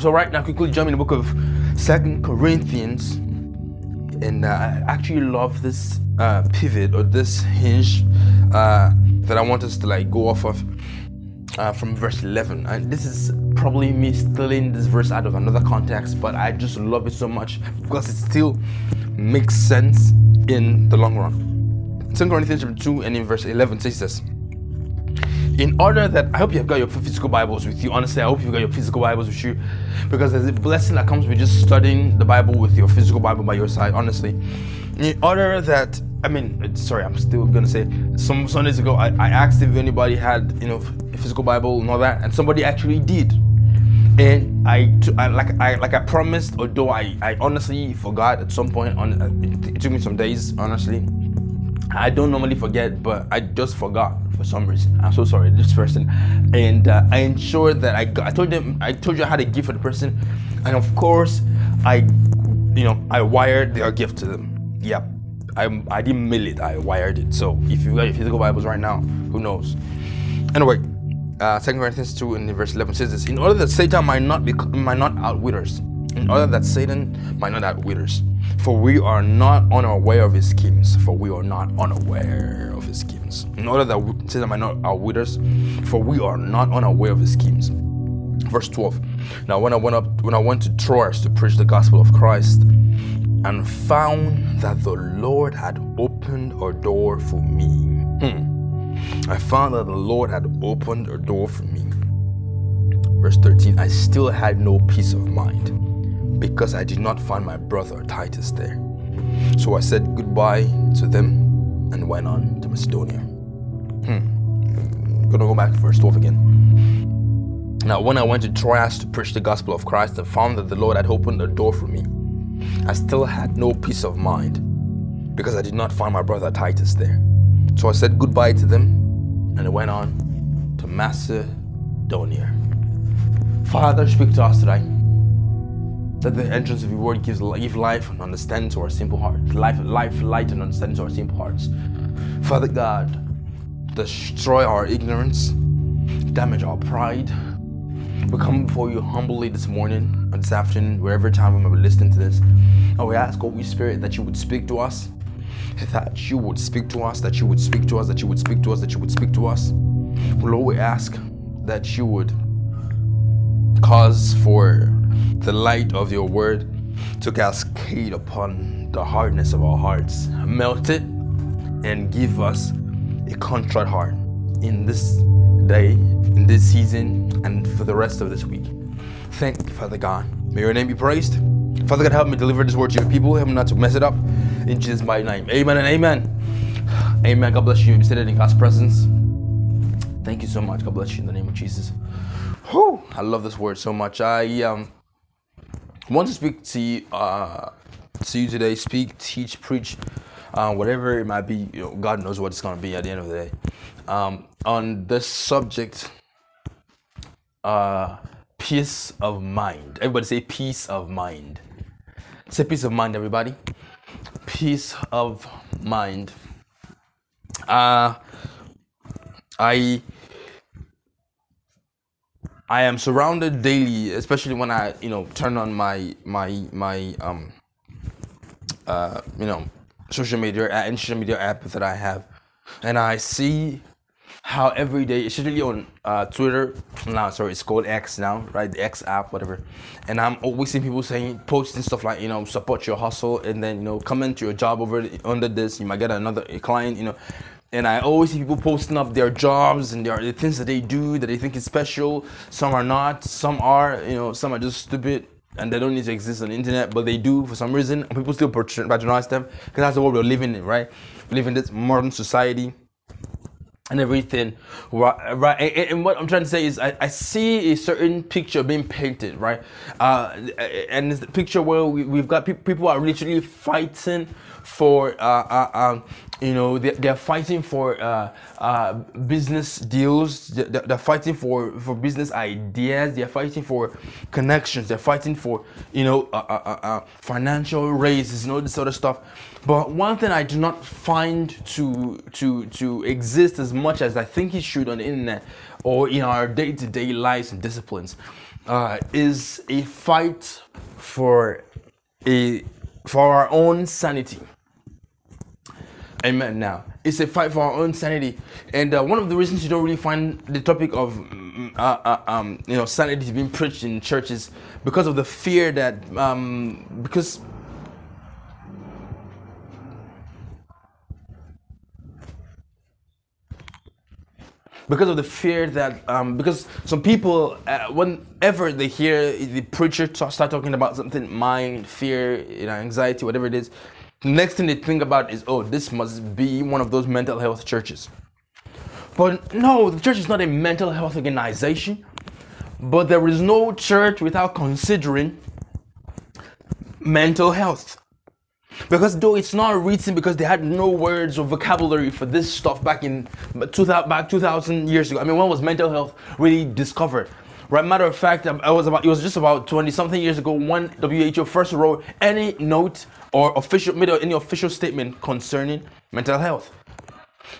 so right now, quickly jump in the book of Second Corinthians, and uh, I actually love this uh, pivot or this hinge uh, that I want us to like go off of uh, from verse 11. And this is probably me stealing this verse out of another context, but I just love it so much because it still makes sense in the long run. 2 Corinthians chapter 2 and in verse 11 says this. In order that I hope you've got your physical Bibles with you. Honestly, I hope you've got your physical Bibles with you because there's a blessing that comes with just studying the Bible with your physical Bible by your side. Honestly, in order that I mean, sorry, I'm still gonna say some Sundays ago I, I asked if anybody had you know a physical Bible and all that, and somebody actually did. And I, like I like I promised, although I, I honestly forgot at some point. On it took me some days, honestly. I don't normally forget, but I just forgot for some reason. I'm so sorry, this person. And uh, I ensured that I, got, I told them, I told you I had a gift for the person, and of course, I, you know, I wired their gift to them. Yep, I, I didn't mail it, I wired it. So if you've got your physical Bibles right now, who knows? Anyway, uh, 2 Corinthians 2 in verse 11 says this In order that Satan might not, be, might not outwit us, in order that Satan might not outwit us, for we are not unaware of his schemes, for we are not unaware of his schemes. In order that Satan might not outwit us, for we are not unaware of his schemes. Verse 12. Now when I went up when I went to Troas to preach the gospel of Christ, and found that the Lord had opened a door for me. Hmm. I found that the Lord had opened a door for me. Verse 13 I still had no peace of mind because I did not find my brother Titus there. So I said goodbye to them and went on to Macedonia. Hmm. Gonna go back to verse 12 again. Now, when I went to Troas to preach the gospel of Christ, I found that the Lord had opened a door for me. I still had no peace of mind because I did not find my brother Titus there. So I said goodbye to them and I went on to Macedonia. Father, speak to us today. That the entrance of your word gives give life and understanding to our simple hearts. Life, life, light, and understanding to our simple hearts. Father God, destroy our ignorance, damage our pride. We come before you humbly this morning or this afternoon, wherever time we may be listening to this. And we ask, Holy Spirit, that you would speak to us, that you would speak to us, that you would speak to us, that you would speak to us, that you would speak to us. Lord, we ask that you would cause for the light of your word to cascade upon the hardness of our hearts, melt it, and give us a contrite heart in this day, in this season, and for the rest of this week. Thank you, Father God. May your name be praised. Father God, help me deliver this word to your people. Help me not to mess it up. In Jesus' mighty name. Amen and amen. Amen. God bless you. You it in God's presence. Thank you so much. God bless you in the name of Jesus. Whew, I love this word so much. I um want to speak to you, uh, to you today. Speak, teach, preach, uh, whatever it might be. You know, God knows what it's going to be at the end of the day. Um, on this subject, uh, peace of mind. Everybody say peace of mind. Say peace of mind, everybody. Peace of mind. Uh, I I am surrounded daily, especially when I you know turn on my my my um uh you know social media uh, social media app that I have, and I see how every day, especially on uh, Twitter, now sorry, it's called X now, right? The X app, whatever. And I'm always seeing people saying, posting stuff like, you know, support your hustle, and then you know, comment your job over under this. You might get another client, you know. And I always see people posting up their jobs and their the things that they do that they think is special. Some are not. Some are, you know, some are just stupid and they don't need to exist on the internet, but they do for some reason. And people still patronize them because that's the world we're living in, right? We live in this modern society and everything. Right, right and, what i'm trying to say is i, I see a certain picture being painted right? Uh, and it's the picture where we, have got pe- people are literally fighting for uh, uh, um, you know they're, they're fighting for uh, uh, business deals. They're, they're, fighting for for business ideas. They're fighting for connections. They're fighting for you know uh, financial raises and all this sort of stuff but one thing I do not find to to to exist as much as I think it should on the internet or in our day-to-day lives and disciplines uh, is a fight for a for our own sanity. Amen. Now, it's a fight for our own sanity, and uh, one of the reasons you don't really find the topic of mm, uh, uh, um, you know sanity being preached in churches because of the fear that um, because because of the fear that um, because some people uh, whenever they hear the preacher start talking about something mind fear you know anxiety whatever it is next thing they think about is oh this must be one of those mental health churches. But no the church is not a mental health organization but there is no church without considering mental health because though it's not written because they had no words or vocabulary for this stuff back in 2000, back 2000 years ago. I mean, when was mental health really discovered? Right, matter of fact, um, I was about it was just about 20 something years ago when WHO first wrote any note or official made any official statement concerning mental health.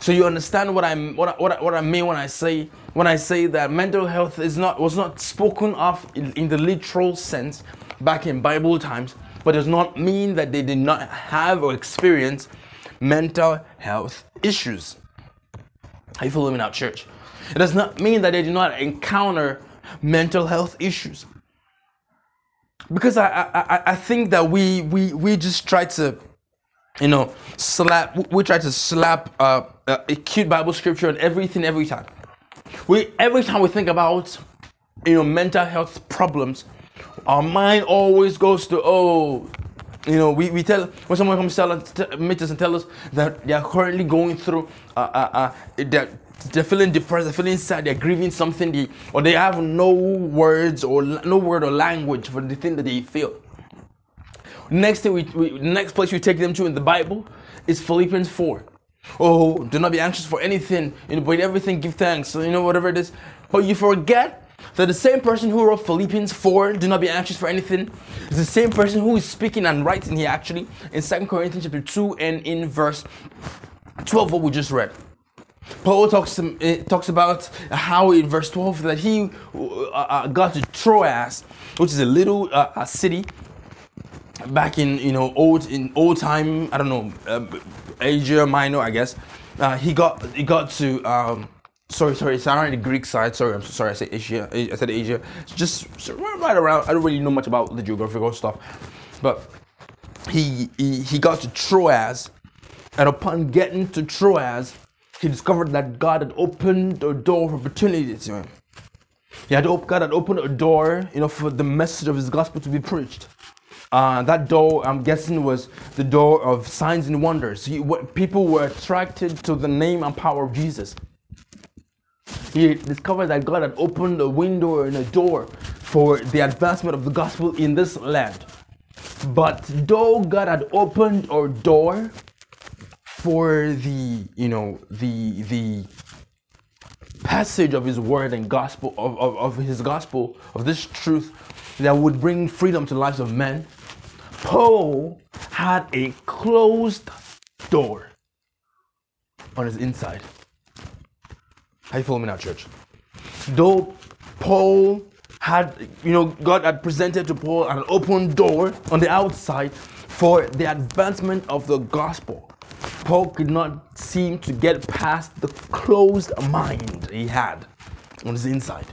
So you understand what I'm what I, what I, what I mean when I say when I say that mental health is not was not spoken of in, in the literal sense back in Bible times, but does not mean that they did not have or experience mental health issues. Are you following me now, church? It does not mean that they did not encounter mental health issues. Because I, I, I think that we, we, we just try to, you know, slap, we try to slap uh, a cute Bible scripture on everything every time. We, every time we think about, you know, mental health problems, our mind always goes to, oh, you know, we, we tell, when someone comes tell us, meet us and tell us that they are currently going through, uh, uh, uh, they're, they're feeling depressed, they're feeling sad, they're grieving something, they, or they have no words or no word or language for the thing that they feel. Next thing we, we next place we take them to in the Bible is Philippians 4. Oh, do not be anxious for anything, you know, but everything give thanks, you know, whatever it is. But you forget that the same person who wrote Philippians 4, do not be anxious for anything, is the same person who is speaking and writing here actually in 2 Corinthians chapter 2 and in verse 12, what we just read. Paul talks uh, talks about how in verse 12 that he uh, uh, got to Troas, which is a little uh, city back in you know old in old time I don't know um, Asia Minor I guess. Uh, he got he got to um, sorry, sorry, it's not on the Greek side. Sorry, I'm so sorry. I said Asia. I said Asia. It's just right around. I don't really know much about the geographical stuff, but he he, he got to Troas, and upon getting to Troas, he discovered that God had opened a door of opportunity to him. He had God had opened a door, you know, for the message of His gospel to be preached. Uh, that door, I'm guessing, was the door of signs and wonders. He, what, people were attracted to the name and power of Jesus he discovered that God had opened a window and a door for the advancement of the gospel in this land. But though God had opened a door for the, you know, the the passage of his word and gospel of, of, of his gospel, of this truth that would bring freedom to the lives of men, Paul had a closed door on his inside. How you me now, church? Though Paul had, you know, God had presented to Paul an open door on the outside for the advancement of the gospel. Paul could not seem to get past the closed mind he had on his inside.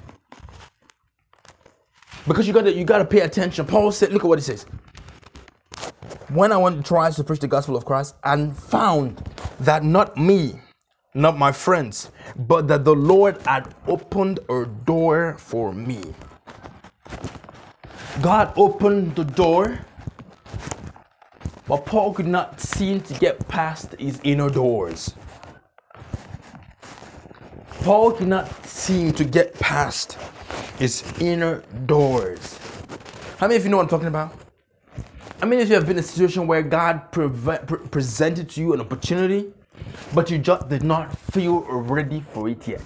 Because you gotta you gotta pay attention. Paul said, look at what he says. When I went to Troas to preach the gospel of Christ and found that not me, not my friends, but that the Lord had opened a door for me. God opened the door, but Paul could not seem to get past his inner doors. Paul could not seem to get past his inner doors. How many of you know what I'm talking about? I mean, if you have been in a situation where God pre- pre- presented to you an opportunity but you just did not feel ready for it yet.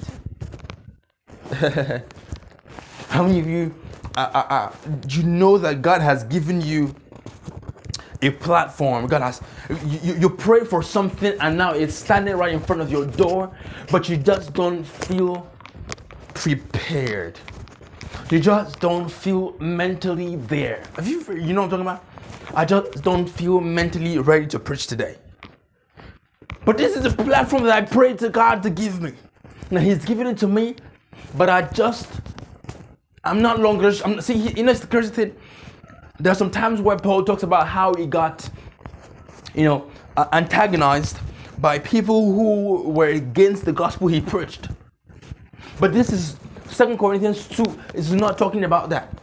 How many of you, uh, uh, uh, you know that God has given you a platform? God has, you, you pray for something and now it's standing right in front of your door, but you just don't feel prepared. You just don't feel mentally there. Have you, you know what I'm talking about? I just don't feel mentally ready to preach today. But this is the platform that I prayed to God to give me. Now He's given it to me, but I just, I'm not longer. I'm see. You know, it's the crazy thing. There are some times where Paul talks about how he got, you know, uh, antagonized by people who were against the gospel he preached. But this is Second Corinthians 2 is not talking about that.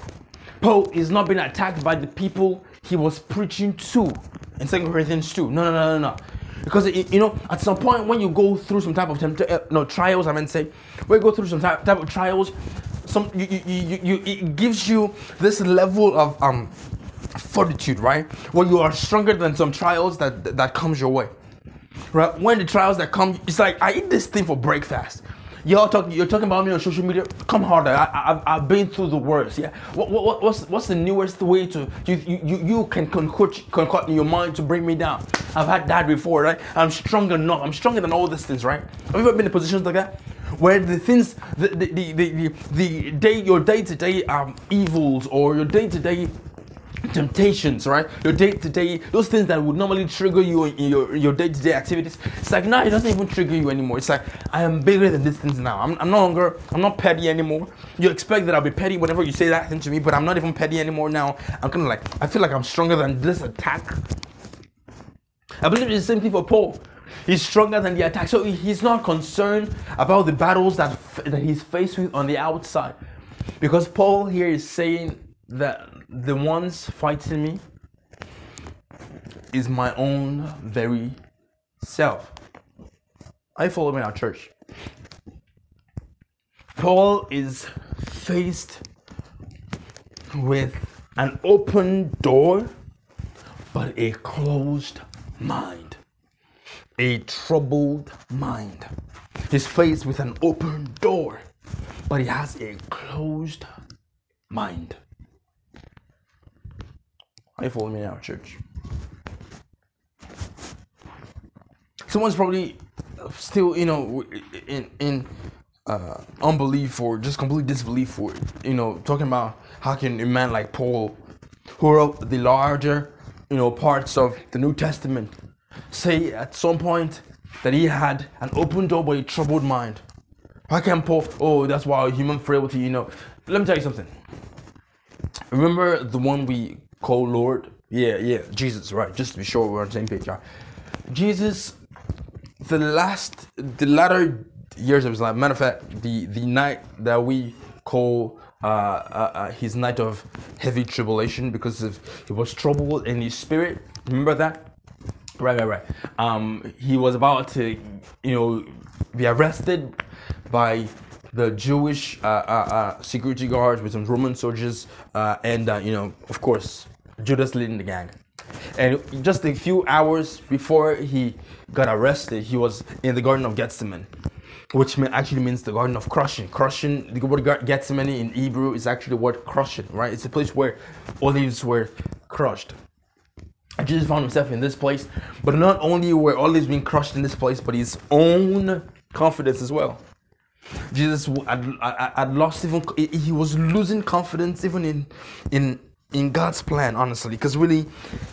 Paul is not being attacked by the people he was preaching to in Second Corinthians 2. No, no, no, no, no. Because you know, at some point when you go through some type of tempt- uh, no trials, I meant say, when you go through some type, type of trials, some you, you, you, you it gives you this level of um fortitude, right? Where you are stronger than some trials that that comes your way. Right? When the trials that come, it's like I eat this thing for breakfast. Y'all talking, you're talking about me on social media. Come harder. I, have I've been through the worst. Yeah. What, what, what's what's the newest way to you you, you can concoct, concoct in your mind to bring me down? I've had that before, right? I'm stronger enough. I'm stronger than all these things, right? Have you ever been in positions like that? Where the things, the the the, the, the day, your day to day um evils or your day to day temptations, right? Your day to day, those things that would normally trigger you in your your day to day activities. It's like now it doesn't even trigger you anymore. It's like I am bigger than these things now. I'm, I'm no longer I'm not petty anymore. You expect that I'll be petty whenever you say that thing to me, but I'm not even petty anymore now. I'm kind of like I feel like I'm stronger than this attack. I believe it's the same thing for Paul. He's stronger than the attack, so he's not concerned about the battles that that he's faced with on the outside, because Paul here is saying that the ones fighting me is my own very self. I follow me in our church. Paul is faced with an open door, but a closed mind, a troubled mind. He's faced with an open door, but he has a closed mind. Are you following me now, church? Someone's probably still, you know, in in uh, unbelief or just complete disbelief for, you know, talking about how can a man like Paul, who wrote the larger, you know, parts of the New Testament, say at some point that he had an open door but a troubled mind. How can Paul? Oh, that's why human frailty. You know, let me tell you something. Remember the one we call Lord? Yeah, yeah, Jesus, right. Just to be sure we're on the same page. Right? Jesus, the last, the latter years of his life, matter of fact, the, the night that we call uh, uh, uh, his night of heavy tribulation because of he was troubled in his spirit. Remember that? Right, right, right. Um, he was about to, you know, be arrested by the Jewish uh, uh, uh, security guards with some Roman soldiers, and you know, of course, Judas leading the gang. And just a few hours before he got arrested, he was in the Garden of Gethsemane, which actually means the Garden of Crushing. Crushing, the word Gethsemane in Hebrew is actually the word crushing, right? It's a place where olives were crushed. Jesus found himself in this place, but not only were olives being crushed in this place, but his own confidence as well. Jesus had, had, lost even he was losing confidence even in in in God's plan, honestly, because really,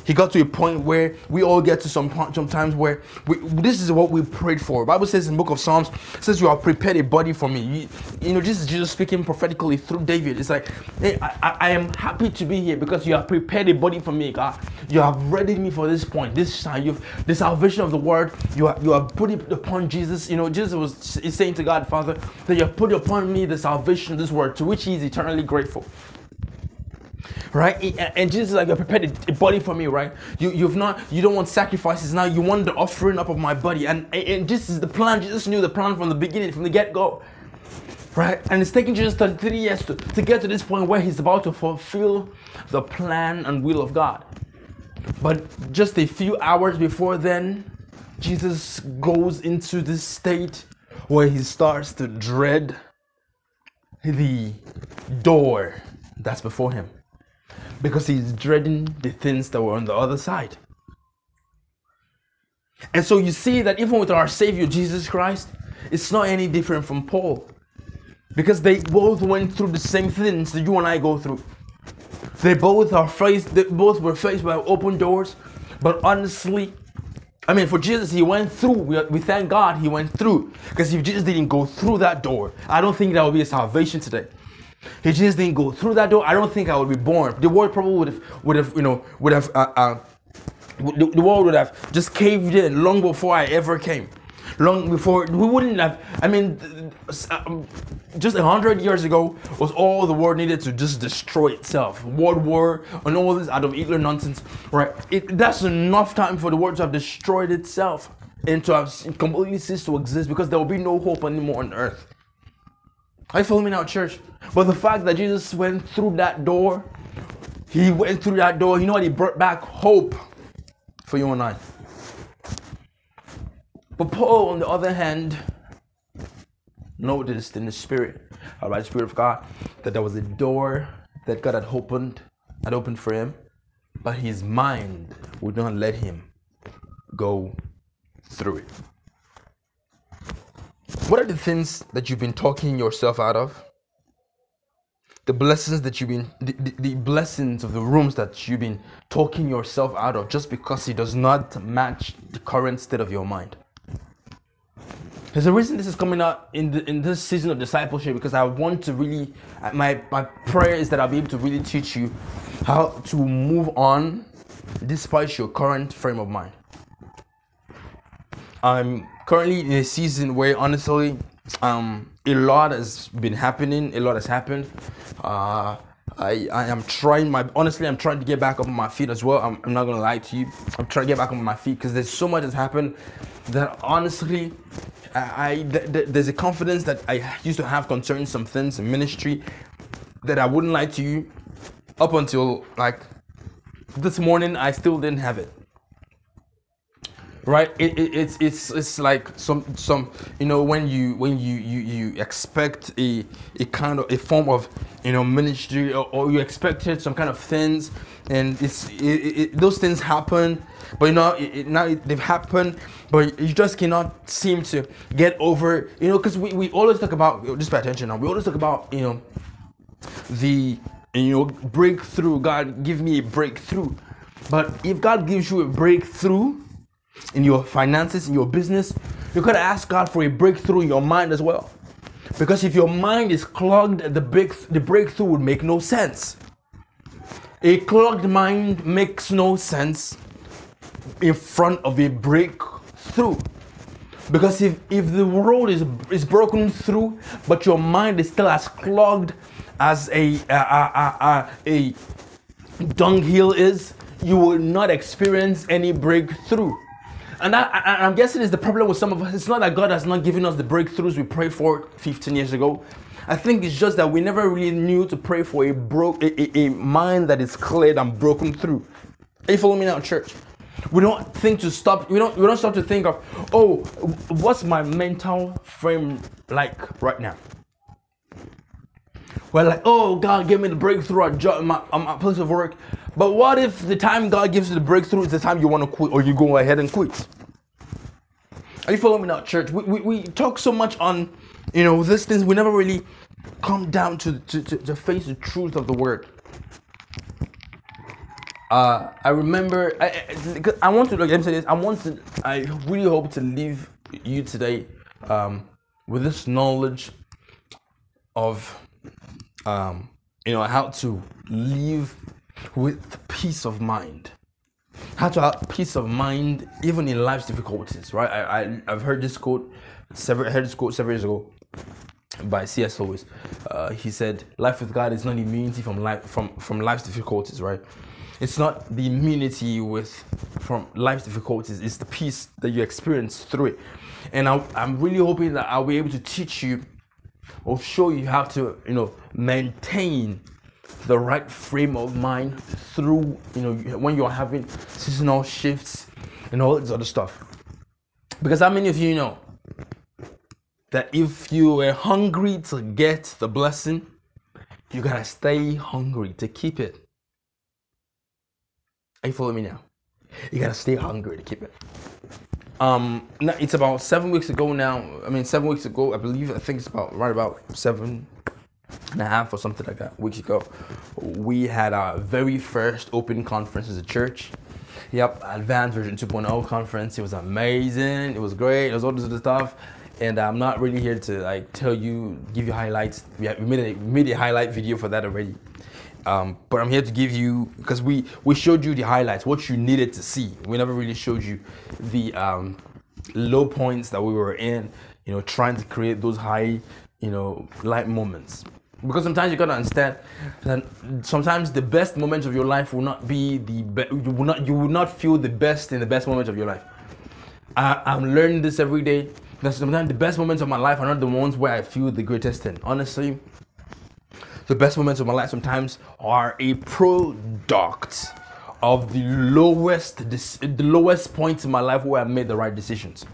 He got to a point where we all get to some point, sometimes where we, this is what we prayed for. Bible says in Book of Psalms, says you have prepared a body for me. You, you know, this is Jesus speaking prophetically through David. It's like, hey, I, I am happy to be here because you have prepared a body for me, God. You have readied me for this point, this time. You've the salvation of the word. You have you have put it upon Jesus. You know, Jesus was saying to God, Father, that you have put upon me the salvation of this word, to which He is eternally grateful right? And Jesus like, you prepared a body for me, right? You you've not you don't want sacrifices now. You want the offering up of my body, and and this is the plan. Jesus knew the plan from the beginning, from the get go, right? And it's taking Jesus 33 years to, to get to this point where he's about to fulfill the plan and will of God. But just a few hours before then, Jesus goes into this state where he starts to dread the door that's before him because he's dreading the things that were on the other side. And so you see that even with our Savior Jesus Christ, it's not any different from Paul. because they both went through the same things that you and I go through. They both are faced. They both were faced by open doors, but honestly, I mean, for Jesus, he went through. We, we thank God he went through. Because if Jesus didn't go through that door, I don't think that would be a salvation today. If just didn't go through that door, I don't think I would be born. The world probably would have, would have, you know, would have, uh, uh, the, the world would have just caved in long before I ever came. Long before we wouldn't have i mean um, just a hundred years ago was all the world needed to just destroy itself. World war and all this Adolf Hitler nonsense right? It, that's enough time for the world to have destroyed itself and to have completely ceased to exist because there will be no hope anymore on earth are you following me now church? But the fact that jesus went through that door he went through that door you know what? He brought back hope for you and i. But Paul, on the other hand, noticed in the spirit, by the spirit of God, that there was a door that God had opened, had opened for him, but his mind would not let him go through it. What are the things that you've been talking yourself out of? The blessings that you've been, the, the, the blessings of the rooms that you've been talking yourself out of just because it does not match the current state of your mind. There's a reason this is coming out in the, in this season of discipleship because I want to really my my prayer is that I'll be able to really teach you how to move on despite your current frame of mind. I'm currently in a season where honestly um, a lot has been happening, a lot has happened. Uh, I, I am trying my honestly I'm trying to get back up on my feet as well. I'm, I'm not gonna lie to you. I'm trying to get back on my feet because there's so much has happened that honestly I, I th- th- there's a confidence that I used to have concerning some things in ministry that I wouldn't lie to you up until like this morning I still didn't have it right? It, it, it's it's it's like some some you know when you when you you you expect a a kind of a form of you know ministry or, or you expected some kind of things and it's it, those things happen but you know now they've happened but you just cannot seem to get over you know because we, we always talk about just pay attention now we always talk about you know the you know breakthrough god give me a breakthrough. But if god gives you a breakthrough in your finances, in your business, you gotta ask God for a breakthrough in your mind as well. Because if your mind is clogged, the big the breakthrough would make no sense. A clogged mind makes no sense in front of a breakthrough. Because if, if the road is, is broken through, but your mind is still as clogged as a, a, a, a, a dunghill is, you will not experience any breakthrough. And that, I, am guessing is the problem with some of us. It's not that God has not given us the breakthroughs we prayed for 15 years ago. I think it's just that we never really knew to pray for a broke a, a, a mind that is cleared and broken through. Are you following me now, church? We don't think to stop. We don't. We don't stop to think of, oh, what's my mental frame like right now? We're like, oh, God give me the breakthrough at, job, my, my place of work. But what if the time God gives you the breakthrough is the time you want to quit or you go ahead and quit? Are you following me now, church? We, we, we talk so much on, you know, these things. We never really come down to, to, to, to face the truth of the word. Uh, I remember, I, I, I want to, like, let me say this, I want to, I really hope to leave you today um, with this knowledge of, um, you know, how to live with peace of mind. How to have peace of mind even in life's difficulties, right? I, I I've heard this quote several heard this quote several years ago by C.S. Lewis. Uh, he said, "Life with God is not immunity from life from from life's difficulties, right? It's not the immunity with from life's difficulties. It's the peace that you experience through it. And I, I'm really hoping that I'll be able to teach you or show you how to, you know, maintain the right frame of mind through, you know, when you're having seasonal shifts and all this other stuff. Because how many of you know that if you are hungry to get the blessing, you gotta stay hungry to keep it. Are you following me now? You gotta stay hungry to keep it. Um, it's about seven weeks ago now. I mean, seven weeks ago, I believe. I think it's about right about seven and a half or something like that weeks ago. We had our very first open conference as a church. Yep, Advanced Version 2.0 conference. It was amazing. It was great. It was all this other stuff. And I'm not really here to like tell you, give you highlights. We, made a we made a highlight video for that already. Um, but I'm here to give you because we we showed you the highlights, what you needed to see. We never really showed you the um, low points that we were in. You know, trying to create those high, you know, light moments. Because sometimes you gotta understand that sometimes the best moments of your life will not be the best. You will not you will not feel the best in the best moments of your life. I, I'm learning this every day. That sometimes the best moments of my life are not the ones where I feel the greatest in. Honestly, the best moments of my life sometimes are a product of the lowest the lowest points in my life where I made the right decisions.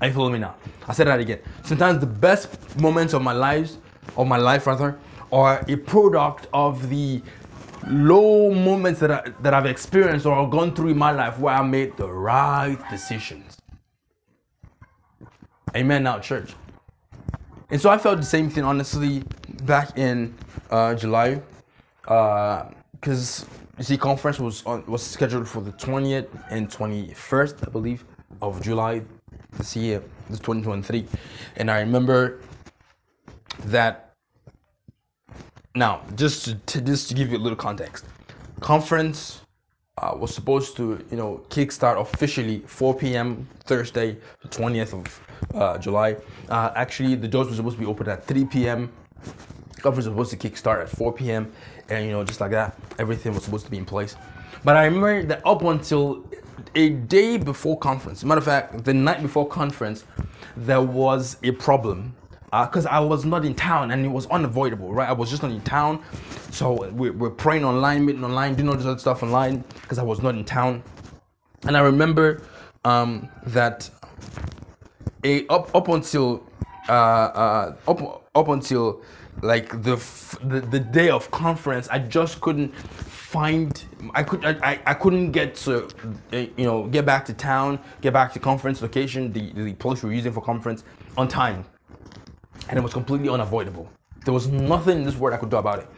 Are you following me now? I said that again. Sometimes the best moments of my lives, of my life rather, are a product of the low moments that, I, that I've experienced or gone through in my life where I made the right decisions. Amen now, church. And so I felt the same thing, honestly, back in uh, July, because uh, you see, conference was on, was scheduled for the 20th and 21st, I believe, of July this year, this 2023. And I remember that. Now, just to, to just to give you a little context, conference uh, was supposed to, you know, kickstart officially 4 p.m. Thursday, the 20th of uh, July. Uh, actually, the doors were supposed to be open at 3 p.m. Conference was supposed to kickstart at 4 p.m. And you know, just like that, everything was supposed to be in place. But I remember that up until a day before conference, matter of fact, the night before conference, there was a problem because uh, I was not in town and it was unavoidable, right? I was just not in town. So we, we're praying online, meeting online, doing all this other stuff online because I was not in town. And I remember um, that a, up up until uh, uh, up up until like the, the the day of conference, I just couldn't find I could I, I couldn't get to you know get back to town, get back to conference location, the the place we were using for conference on time, and it was completely unavoidable. There was nothing in this world I could do about it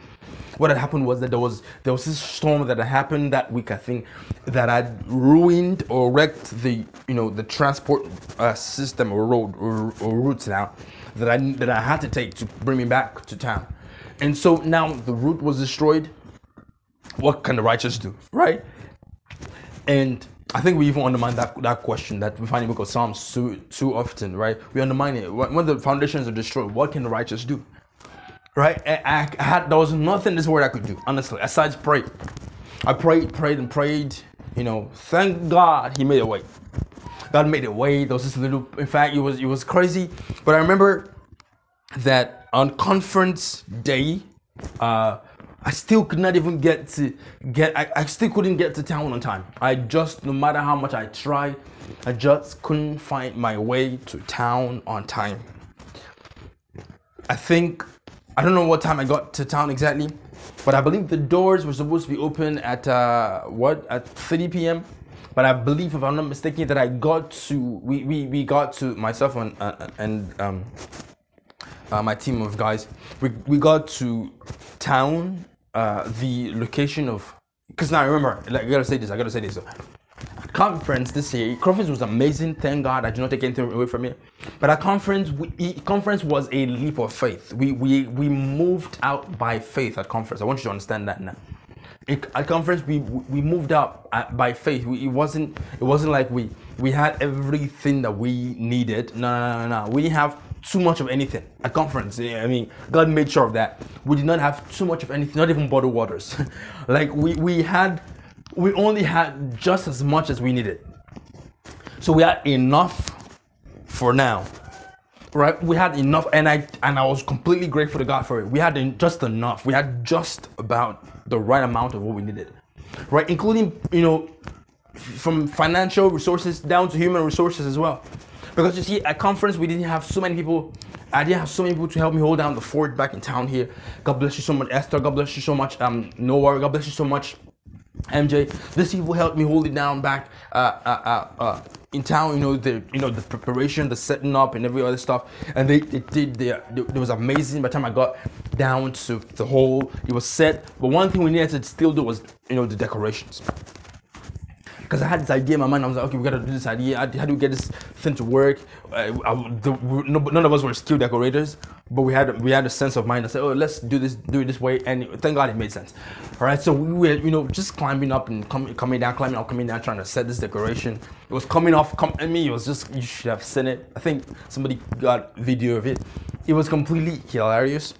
what had happened was that there was there was this storm that had happened that week, I think, that had ruined or wrecked the you know the transport uh, system or road or, or routes now that I that I had to take to bring me back to town, and so now the route was destroyed. What can the righteous do, right? And I think we even undermine that, that question that we find in book of Psalms too, too often, right? We undermine it. When the foundations are destroyed, what can the righteous do? Right? I, I, had there was nothing this word I could do, honestly, aside pray. I prayed, prayed, and prayed. You know, thank God He made a way. God made a way. There was this little. In fact, it was it was crazy. But I remember that on conference day, uh, I still could not even get to get. I, I still couldn't get to town on time. I just, no matter how much I tried, I just couldn't find my way to town on time. I think I don't know what time I got to town exactly, but I believe the doors were supposed to be open at uh, what at 3 p.m. But I believe, if I'm not mistaken, that I got to we we, we got to myself and uh, and um, uh, my team of guys. We we got to town, uh, the location of because now remember, like I gotta say this, I gotta say this conference this year, conference was amazing. Thank God I did not take anything away from it. But at conference, we, conference was a leap of faith. We, we, we moved out by faith at conference. I want you to understand that now. At conference, we we moved out uh, by faith. We, it wasn't it wasn't like we we had everything that we needed. No, no, no, no. We didn't have too much of anything at conference. I mean, God made sure of that. We did not have too much of anything, not even bottled waters. like we we had we only had just as much as we needed. So we had enough for now. Right? We had enough and I and I was completely grateful to God for it. We had just enough. We had just about the right amount of what we needed. Right? Including, you know, from financial resources down to human resources as well. Because you see, at conference we didn't have so many people. I didn't have so many people to help me hold down the fort back in town here. God bless you so much, Esther. God bless you so much, um, Noah. God bless you so much, MJ, this people helped me hold it down back uh, uh, uh, uh, in town, you know, the you know the preparation, the setting up, and every other stuff, and they, they did the it was amazing. By the time I got down to the whole, it was set. But one thing we needed to still do was you know the decorations because I had this idea in my mind. I was like, okay, we gotta do this idea. How, do we get this thing to work? Uh, I, the, no, none of us were skilled decorators, but we had we had a sense of mind. I said, oh, let's do this, do it this way, and thank God it made sense. All right, so we were, you know, just climbing up and com- coming down, climbing up, coming down, trying to set this decoration. It was coming off. Com- I mean, it was just you should have seen it. I think somebody got video of it. It was completely hilarious.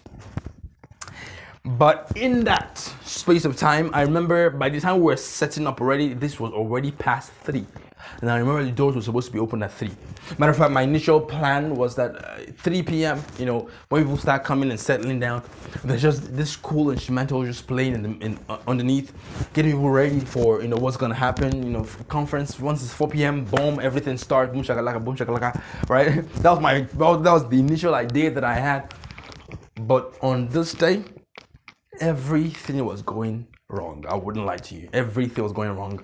But in that space of time, I remember by the time we were setting up already, this was already past three. And I remember the doors were supposed to be open at 3. Matter of fact, my initial plan was that uh, 3 p.m., you know, when people start coming and settling down, there's just this cool instrumental just playing in the, in, uh, underneath, getting people ready for, you know, what's going to happen, you know, conference. Once it's 4 p.m., boom, everything starts, boom, shakalaka, boom, shakalaka, right? That was my, that was the initial idea that I had. But on this day, everything was going wrong. I wouldn't lie to you. Everything was going wrong.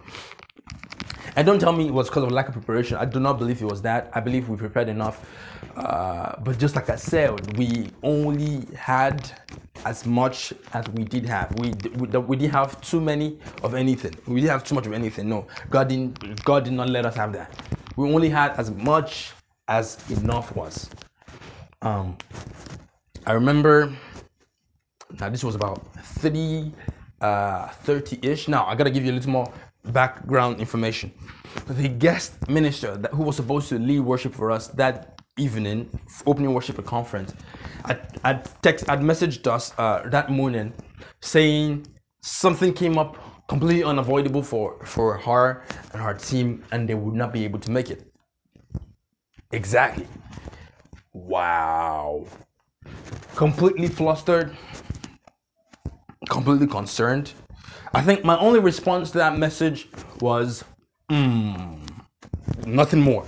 And don't tell me it was because of lack of preparation. I do not believe it was that. I believe we prepared enough. Uh, but just like I said, we only had as much as we did have. We, we, we didn't have too many of anything. We didn't have too much of anything. No, God didn't. God did not let us have that. We only had as much as enough was. Um, I remember now this was about 30 uh 30-ish. Now I gotta give you a little more background information. The guest minister that, who was supposed to lead worship for us that evening, opening worship at conference, I I text I'd messaged us uh, that morning saying something came up completely unavoidable for for her and her team, and they would not be able to make it. Exactly. Wow. Completely flustered completely concerned. I think my only response to that message was, mm, nothing more.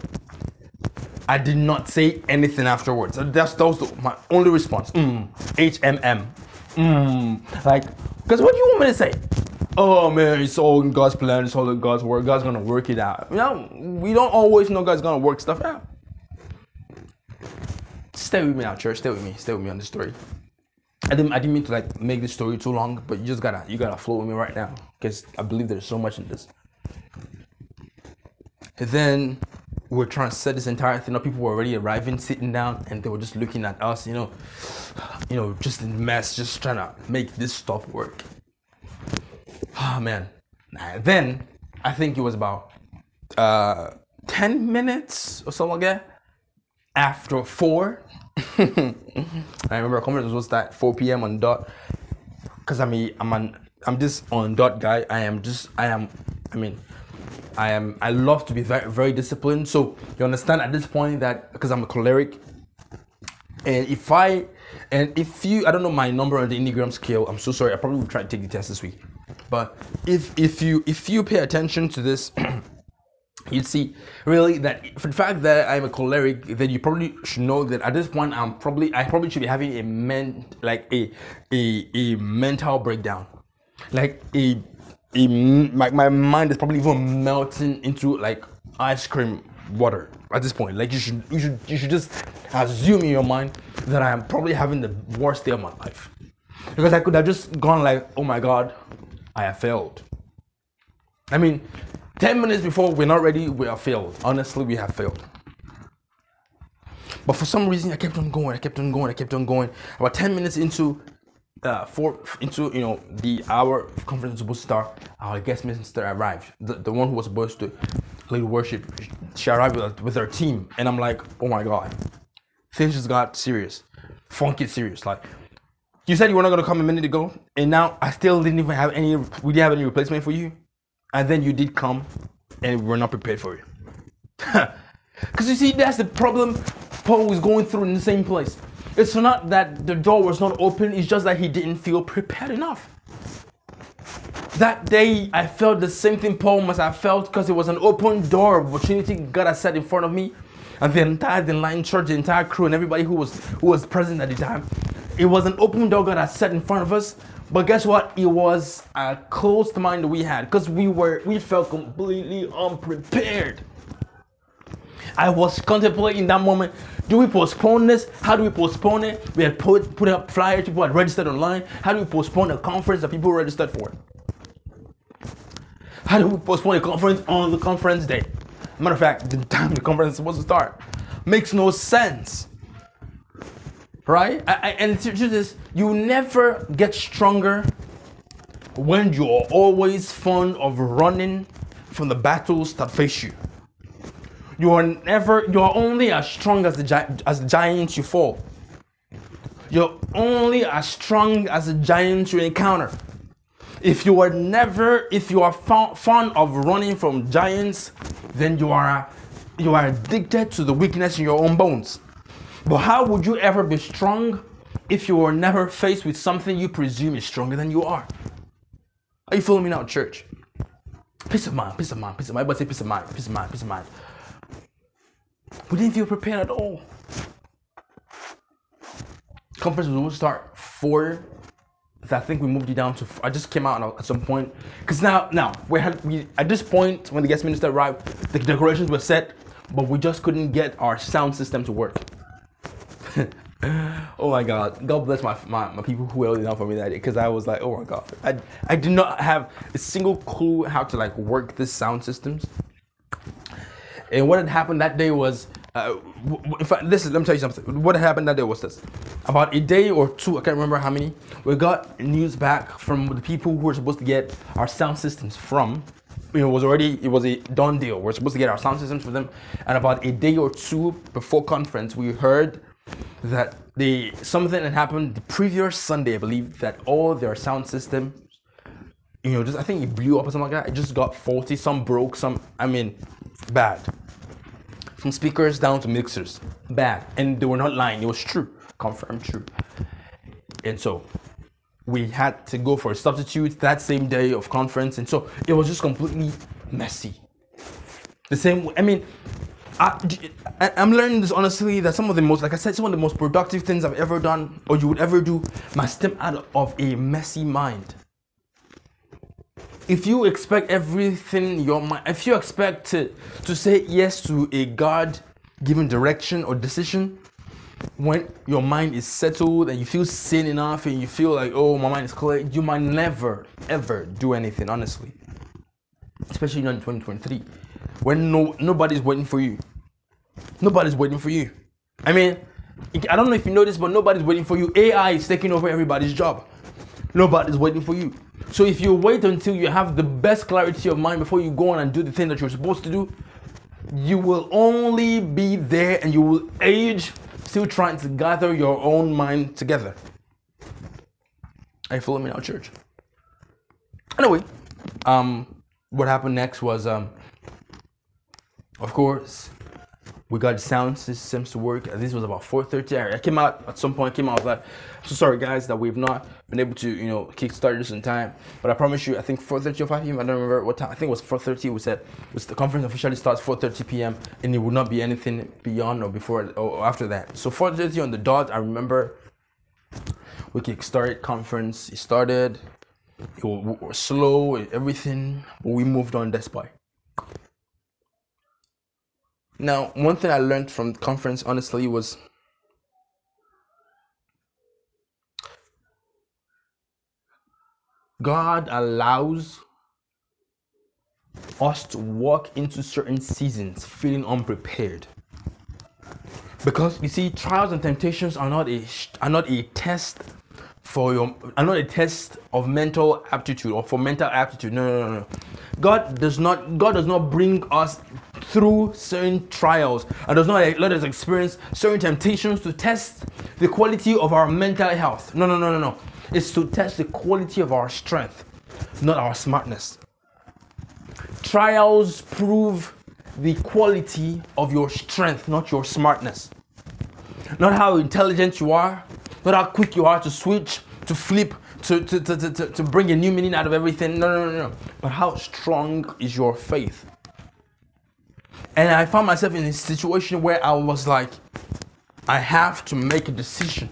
I did not say anything afterwards. That's that was the, my only response. Mm, HMM. Mm, like, because what do you want me to say? Oh man, it's all in God's plan. It's all in God's work. God's gonna work it out. You know, we don't always know God's gonna work stuff out. Stay with me now, church. Stay with me. Stay with me on this story. I didn't I didn't mean to like make this story too long, but you just gotta you gotta flow with me right now because I believe there's so much in this. And then we're trying to set this entire thing up. People were already arriving, sitting down, and they were just looking at us, you know, you know, just in mess, just trying to make this stuff work. Oh man. And then I think it was about uh, 10 minutes or something like that after four I remember a conference was that 4 p.m. on dot. Cause I mean I'm an I'm just on dot guy. I am just I am I mean I am I love to be very very disciplined. So you understand at this point that because I'm a choleric, and if I and if you I don't know my number on the Enneagram scale, I'm so sorry. I probably will try to take the test this week. But if if you if you pay attention to this you'd see really that for the fact that I'm a choleric, then you probably should know that at this point I'm probably I probably should be having a men like a a, a mental breakdown, like a a my, my mind is probably even melting into like ice cream water at this point. Like you should you should you should just assume in your mind that I am probably having the worst day of my life because I could have just gone like, oh my god, I have failed. I mean, 10 minutes before we're not ready, we have failed. Honestly, we have failed. But for some reason, I kept on going, I kept on going, I kept on going. About 10 minutes into uh, four into you know the hour conference was supposed to start, our guest minister arrived. The, the one who was supposed to lead worship, she arrived with, with her team, and I'm like, oh my god, things just got serious, funky serious. Like you said you were not gonna come a minute ago, and now I still didn't even have any. We didn't have any replacement for you and then you did come and we're not prepared for you. Because you see, that's the problem Paul was going through in the same place. It's not that the door was not open, it's just that he didn't feel prepared enough. That day, I felt the same thing Paul must have felt because it was an open door of opportunity God had set in front of me. And the entire the line church, the entire crew, and everybody who was who was present at the time. It was an open door God had set in front of us. But guess what? It was a closed mind we had because we were we felt completely unprepared. I was contemplating that moment. Do we postpone this? How do we postpone it? We had put put up flyers, people had registered online. How do we postpone a conference that people registered for? How do we postpone a conference on the conference day? Matter of fact, the time the conference is supposed to start makes no sense. Right? And the truth is, you never get stronger when you're always fond of running from the battles that face you. You are never, you are only as strong as the, as the giants you fall. You're only as strong as the giants you encounter. If you are never, if you are fond, fond of running from giants, then you are, you are addicted to the weakness in your own bones. But how would you ever be strong if you were never faced with something you presume is stronger than you are? Are you following me now, church? Peace of mind, peace of mind, peace of mind. Everybody say peace of mind, peace of mind, peace of mind. We didn't feel prepared at all. Conference was supposed to start four. I think we moved it down to. Four. I just came out at some point because now, now we had we at this point when the guest minister arrived, the decorations were set, but we just couldn't get our sound system to work. oh my god. God bless my, my, my people who held it down for me that day because i was like oh my god. I, I did not have a single clue how to like work this sound systems. And what had happened that day was uh, in fact this is let me tell you something. What had happened that day was this. About a day or two i can't remember how many we got news back from the people who were supposed to get our sound systems from. It was already it was a done deal. We're supposed to get our sound systems for them, and about a day or two before conference, we heard that the something that happened the previous Sunday, I believe, that all their sound system, you know, just I think it blew up or something like that. It just got faulty. Some broke. Some, I mean, bad. From speakers down to mixers, bad, and they were not lying. It was true, confirmed true. And so we had to go for a substitute that same day of conference, and so it was just completely messy. The same, I mean, I, am learning this honestly that some of the most, like I said, some of the most productive things I've ever done or you would ever do must stem out of a messy mind. If you expect everything your mind, if you expect to, to say yes to a God given direction or decision, when your mind is settled and you feel sane enough and you feel like, oh, my mind is clear, you might never, ever do anything, honestly. Especially not in 2023, when no nobody's waiting for you. Nobody's waiting for you. I mean, I don't know if you know this, but nobody's waiting for you. AI is taking over everybody's job. Nobody's waiting for you. So if you wait until you have the best clarity of mind before you go on and do the thing that you're supposed to do, you will only be there and you will age still trying to gather your own mind together. Are you following me now, church? Anyway, um, what happened next was, um, of course, we got the sound systems to work. Uh, this was about 4:30. I came out at some point. Came out. I was like, "I'm so sorry, guys, that we've not been able to, you know, kickstart this in time." But I promise you, I think 4:30 or 5 p.m. I don't remember what time. I think it was 4:30. We said was the conference officially starts 4:30 p.m. and it will not be anything beyond or before or after that. So 4:30 on the dot. I remember we kickstarted conference. It started. It was slow. Everything, we moved on despite. Now, one thing I learned from the conference, honestly, was God allows us to walk into certain seasons feeling unprepared. Because you see, trials and temptations are not a are not a test for your are not a test of mental aptitude or for mental aptitude. No, no, no, no. God does not God does not bring us through certain trials and does not let us experience certain temptations to test the quality of our mental health. No, no, no, no, no. It's to test the quality of our strength, not our smartness. Trials prove the quality of your strength, not your smartness. Not how intelligent you are, not how quick you are to switch, to flip, to, to, to, to, to bring a new meaning out of everything. No, no, no, no. But how strong is your faith? And I found myself in a situation where I was like, I have to make a decision.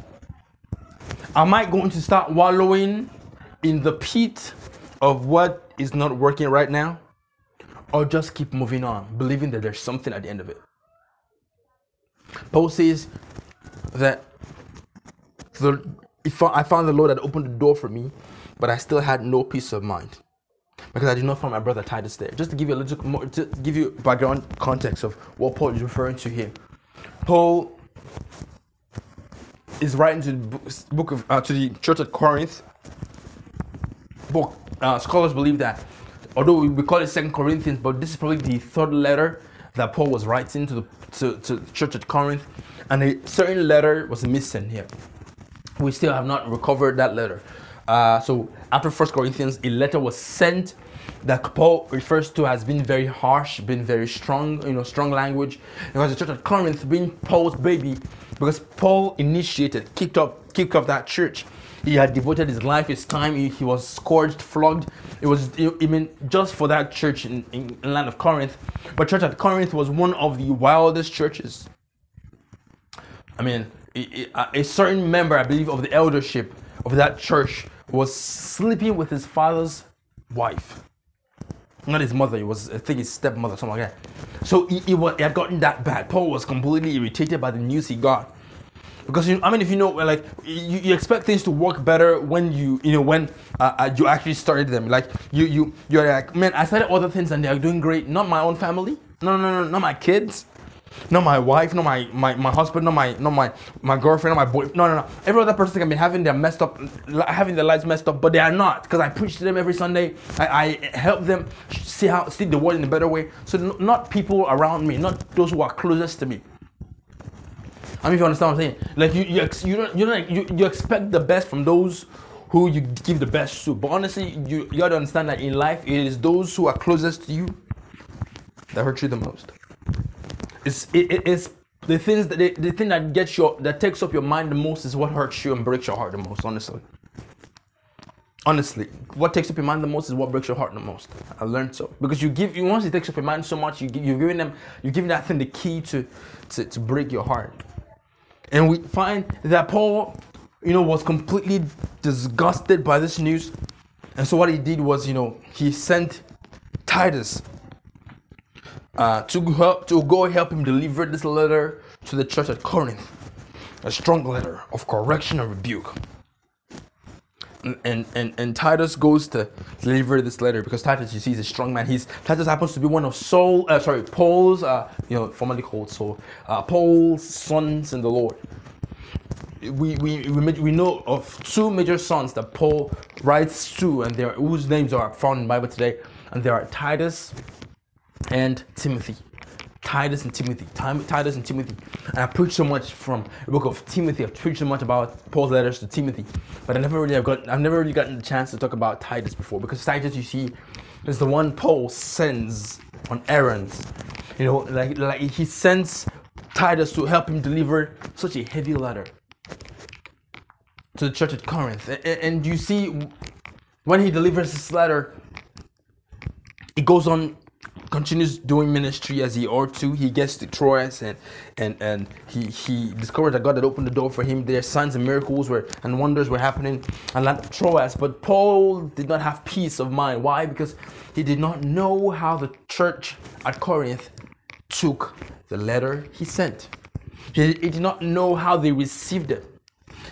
Am I going to start wallowing in the pit of what is not working right now? Or just keep moving on, believing that there's something at the end of it? Paul says that the, I found the Lord had opened the door for me, but I still had no peace of mind because I did not find my brother Titus there. Just to give you a little more, to give you background context of what Paul is referring to here. Paul is writing to the book of uh, to the church at Corinth. Book uh, scholars believe that, although we call it Second Corinthians, but this is probably the third letter that Paul was writing to the to, to the church at Corinth, and a certain letter was missing here. We still have not recovered that letter. Uh, so after First Corinthians, a letter was sent that Paul refers to as being very harsh, being very strong, you know, strong language. Because the church at Corinth being Paul's baby, because Paul initiated, kicked up, kicked off that church. He had devoted his life, his time. He, he was scourged, flogged. It was, I mean, just for that church in, in, in land of Corinth. But church at Corinth was one of the wildest churches. I mean, a, certain member, I believe, of the eldership of that church was sleeping with his father's wife. Not his mother, it was, I think his stepmother, something like that. So he, he, was, he had gotten that bad. Paul was completely irritated by the news he got. Because you, I mean, if you know, like you, you expect things to work better when you, you know, when uh, uh, you actually started them. Like you, you, you're like, man, I started other things and they are doing great. Not my own family. No, no, no, not my kids not my wife, not my, my, my husband, not my not my my girlfriend, not my boy. No, no, no. Every other person can be having their messed up, having their lives messed up, but they are not because I preach to them every Sunday. I, I help them see how see the world in a better way. So not people around me, not those who are closest to me. I mean, if you understand what I'm saying, like you you you don't you don't you, you expect the best from those who you give the best to. But honestly, you you got to understand that in life, it is those who are closest to you that hurt you the most. It's it, it's the things that the, the thing that gets your that takes up your mind the most is what hurts you and breaks your heart the most. Honestly, honestly, what takes up your mind the most is what breaks your heart the most. I learned so because you give you once it takes up your mind so much, you you're giving them you're giving that thing the key to to, to break your heart. And we find that Paul, you know, was completely disgusted by this news. And so what he did was, you know, he sent Titus uh, to help to go help him deliver this letter to the church at Corinth, a strong letter of correction and rebuke. And, and and Titus goes to deliver this letter because Titus, you see, is a strong man. He's Titus happens to be one of Saul, uh, sorry, Paul's, uh, you know, formerly called Saul, uh, Paul's sons in the Lord. We, we, we, we know of two major sons that Paul writes to, and whose names are found in the Bible today, and they are Titus and Timothy. Titus and Timothy. Titus and Timothy. And I preached so much from the book of Timothy. I've preached so much about Paul's letters to Timothy, but I never really have got. I've never really gotten the chance to talk about Titus before because Titus, you see, is the one Paul sends on errands. You know, like like he sends Titus to help him deliver such a heavy letter to the church at Corinth. And, and you see, when he delivers this letter, it goes on continues doing ministry as he ought to. He gets to Troas and and and he he discovered that God had opened the door for him. There signs and miracles were and wonders were happening and land of Troas. But Paul did not have peace of mind. Why? Because he did not know how the church at Corinth took the letter he sent. He, he did not know how they received it.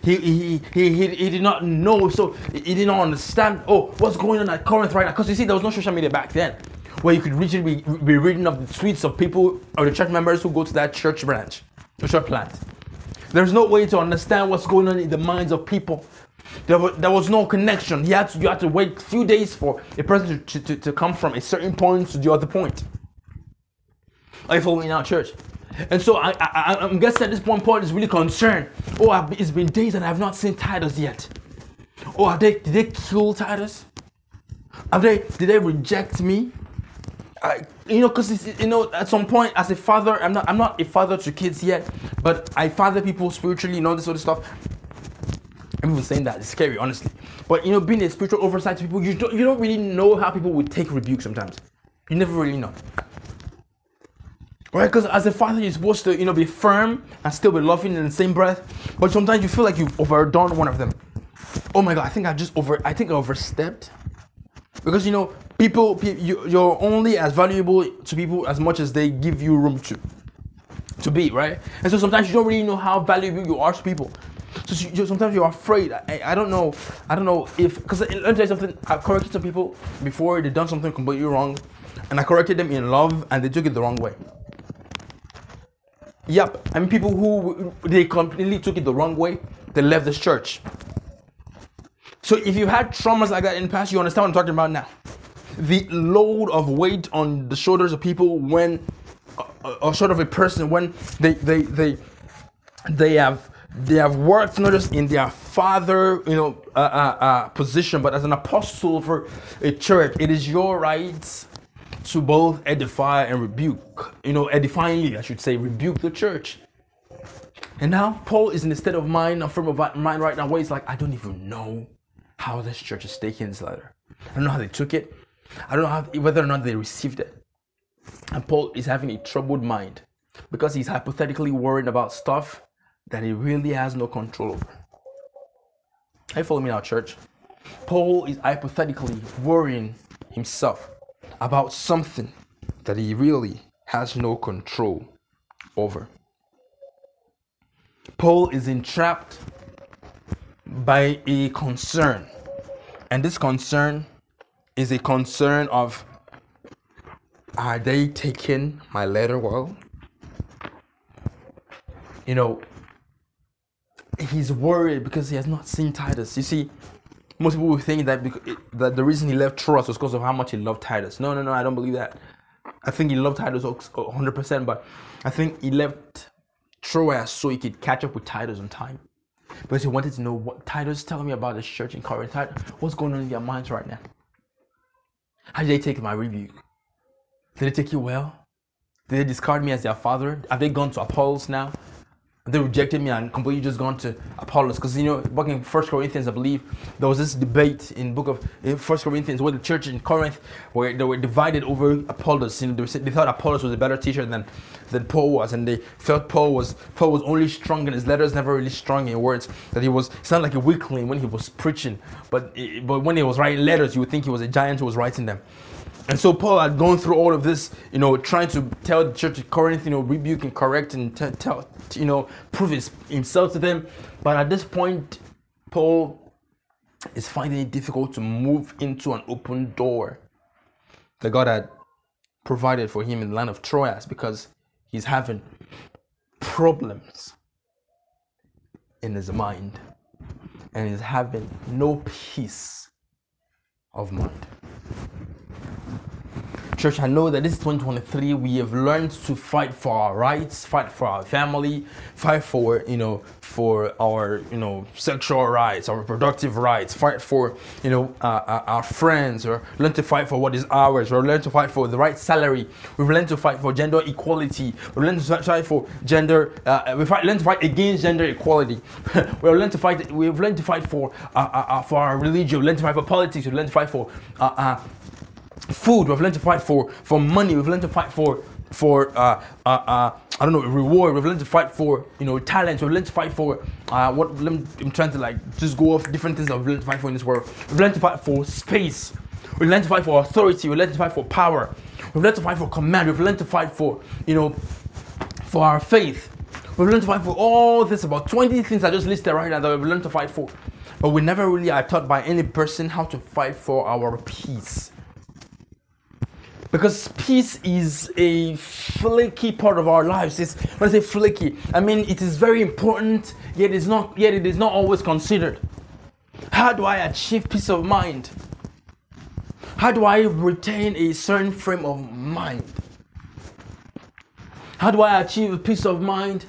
He, he, he, he, he did not know, so he did not understand, oh, what's going on at Corinth right now. Because you see, there was no social media back then where you could read, be, be reading of the tweets of people or the church members who go to that church branch, the church plant. There's no way to understand what's going on in the minds of people. There was, there was no connection. You had, to, you had to wait a few days for a person to, to, to come from a certain point to the other point. Are you following now, church? And so I, I, I'm guessing at this point, Paul is really concerned. Oh, it's been days and I have not seen Titus yet. Oh, they, did they kill Titus? Have they, did they reject me? I, you know, because you know, at some point, as a father, I'm not, I'm not a father to kids yet, but I father people spiritually, and all this sort of stuff. Everyone's saying that it's scary, honestly. But you know, being a spiritual oversight to people, you don't, you don't really know how people would take rebuke sometimes. You never really know, right? Because as a father, you're supposed to, you know, be firm and still be loving in the same breath. But sometimes you feel like you've overdone one of them. Oh my God, I think I just over, I think I overstepped. Because you know, people, you're only as valuable to people as much as they give you room to. to be, right? And so sometimes you don't really know how valuable you are to people. So sometimes you're afraid. I, I, don't know. I don't know if because let me tell you something. I've corrected some people before they've done something completely wrong, and I corrected them in love, and they took it the wrong way. Yep, I mean people who they completely took it the wrong way. They left this church. So if you had traumas like that in the past, you understand what I'm talking about now. The load of weight on the shoulders of people when, or sort of a person when they they they they have they have worked not just in their father, you know, uh, uh, uh, position, but as an apostle for a church. It is your right to both edify and rebuke. You know, edifyingly, I should say, rebuke the church. And now Paul is in a state of mind, a frame of mind right now, where he's like, I don't even know how this church is taking this letter. I don't know how they took it. I don't know whether or not they received it. And Paul is having a troubled mind because he's hypothetically worried about stuff that he really has no control over. Are you follow me now, church? Paul is hypothetically worrying himself about something that he really has no control over. Paul is entrapped by a concern, and this concern is a concern of are they taking my letter well? You know, he's worried because he has not seen Titus. You see, most people will think that because, that the reason he left Troas was because of how much he loved Titus. No, no, no, I don't believe that. I think he loved Titus 100%, but I think he left Troas so he could catch up with Titus on time. Because he wanted to know what Titus telling me about this church in Corinth. What's going on in their minds right now? How did they take my rebuke? Did they take you well? Did they discard me as their father? Have they gone to Apollos now? They rejected me and completely just gone to Apollos. Because you know, back in First Corinthians, I believe there was this debate in book of First Corinthians where the church in Corinth where they were divided over Apollos. You know, they, they thought Apollos was a better teacher than than Paul was, and they felt Paul was Paul was only strong in his letters, never really strong in words. That he was sounded like a weakling when he was preaching, but but when he was writing letters, you would think he was a giant who was writing them. And so Paul had gone through all of this, you know, trying to tell the church of Corinth, you know, rebuke and correct and t- tell, you know, prove his, himself to them. But at this point, Paul is finding it difficult to move into an open door that God had provided for him in the land of Troas because he's having problems in his mind and he's having no peace of mind. Church, I know that this is 2023. We have learned to fight for our rights, fight for our family, fight for, you know, for our, you know, sexual rights, our reproductive rights, fight for, you know, uh, uh our friends, or learn to fight for what is ours, or learn to fight for the right salary. We've learned to fight for gender equality. We've learned to fight for gender, uh, we've learned to fight against gender equality. we've learned to fight, we've learned to fight for, uh, uh, uh, for our religion, we've learned to fight for politics, we've learned to fight for food. We've learned to fight for for money. We've learned to fight for for uh, uh, uh, I don't know reward. We've learned to fight for you know talent. We've learned to fight for uh, what I'm trying to like just go off different things that we've learned to fight for in this world. We've learned to fight for space. We've learned to fight for authority. We've learned to fight for power. We've learned to fight for command. We've learned to fight for you know for our faith. We've learned to fight for all this about 20 things I just listed right now that we've learned to fight for. But we never really are taught by any person how to fight for our peace. Because peace is a flaky part of our lives. It's when I say flaky, I mean it is very important, yet it's not yet it is not always considered. How do I achieve peace of mind? How do I retain a certain frame of mind? How do I achieve peace of mind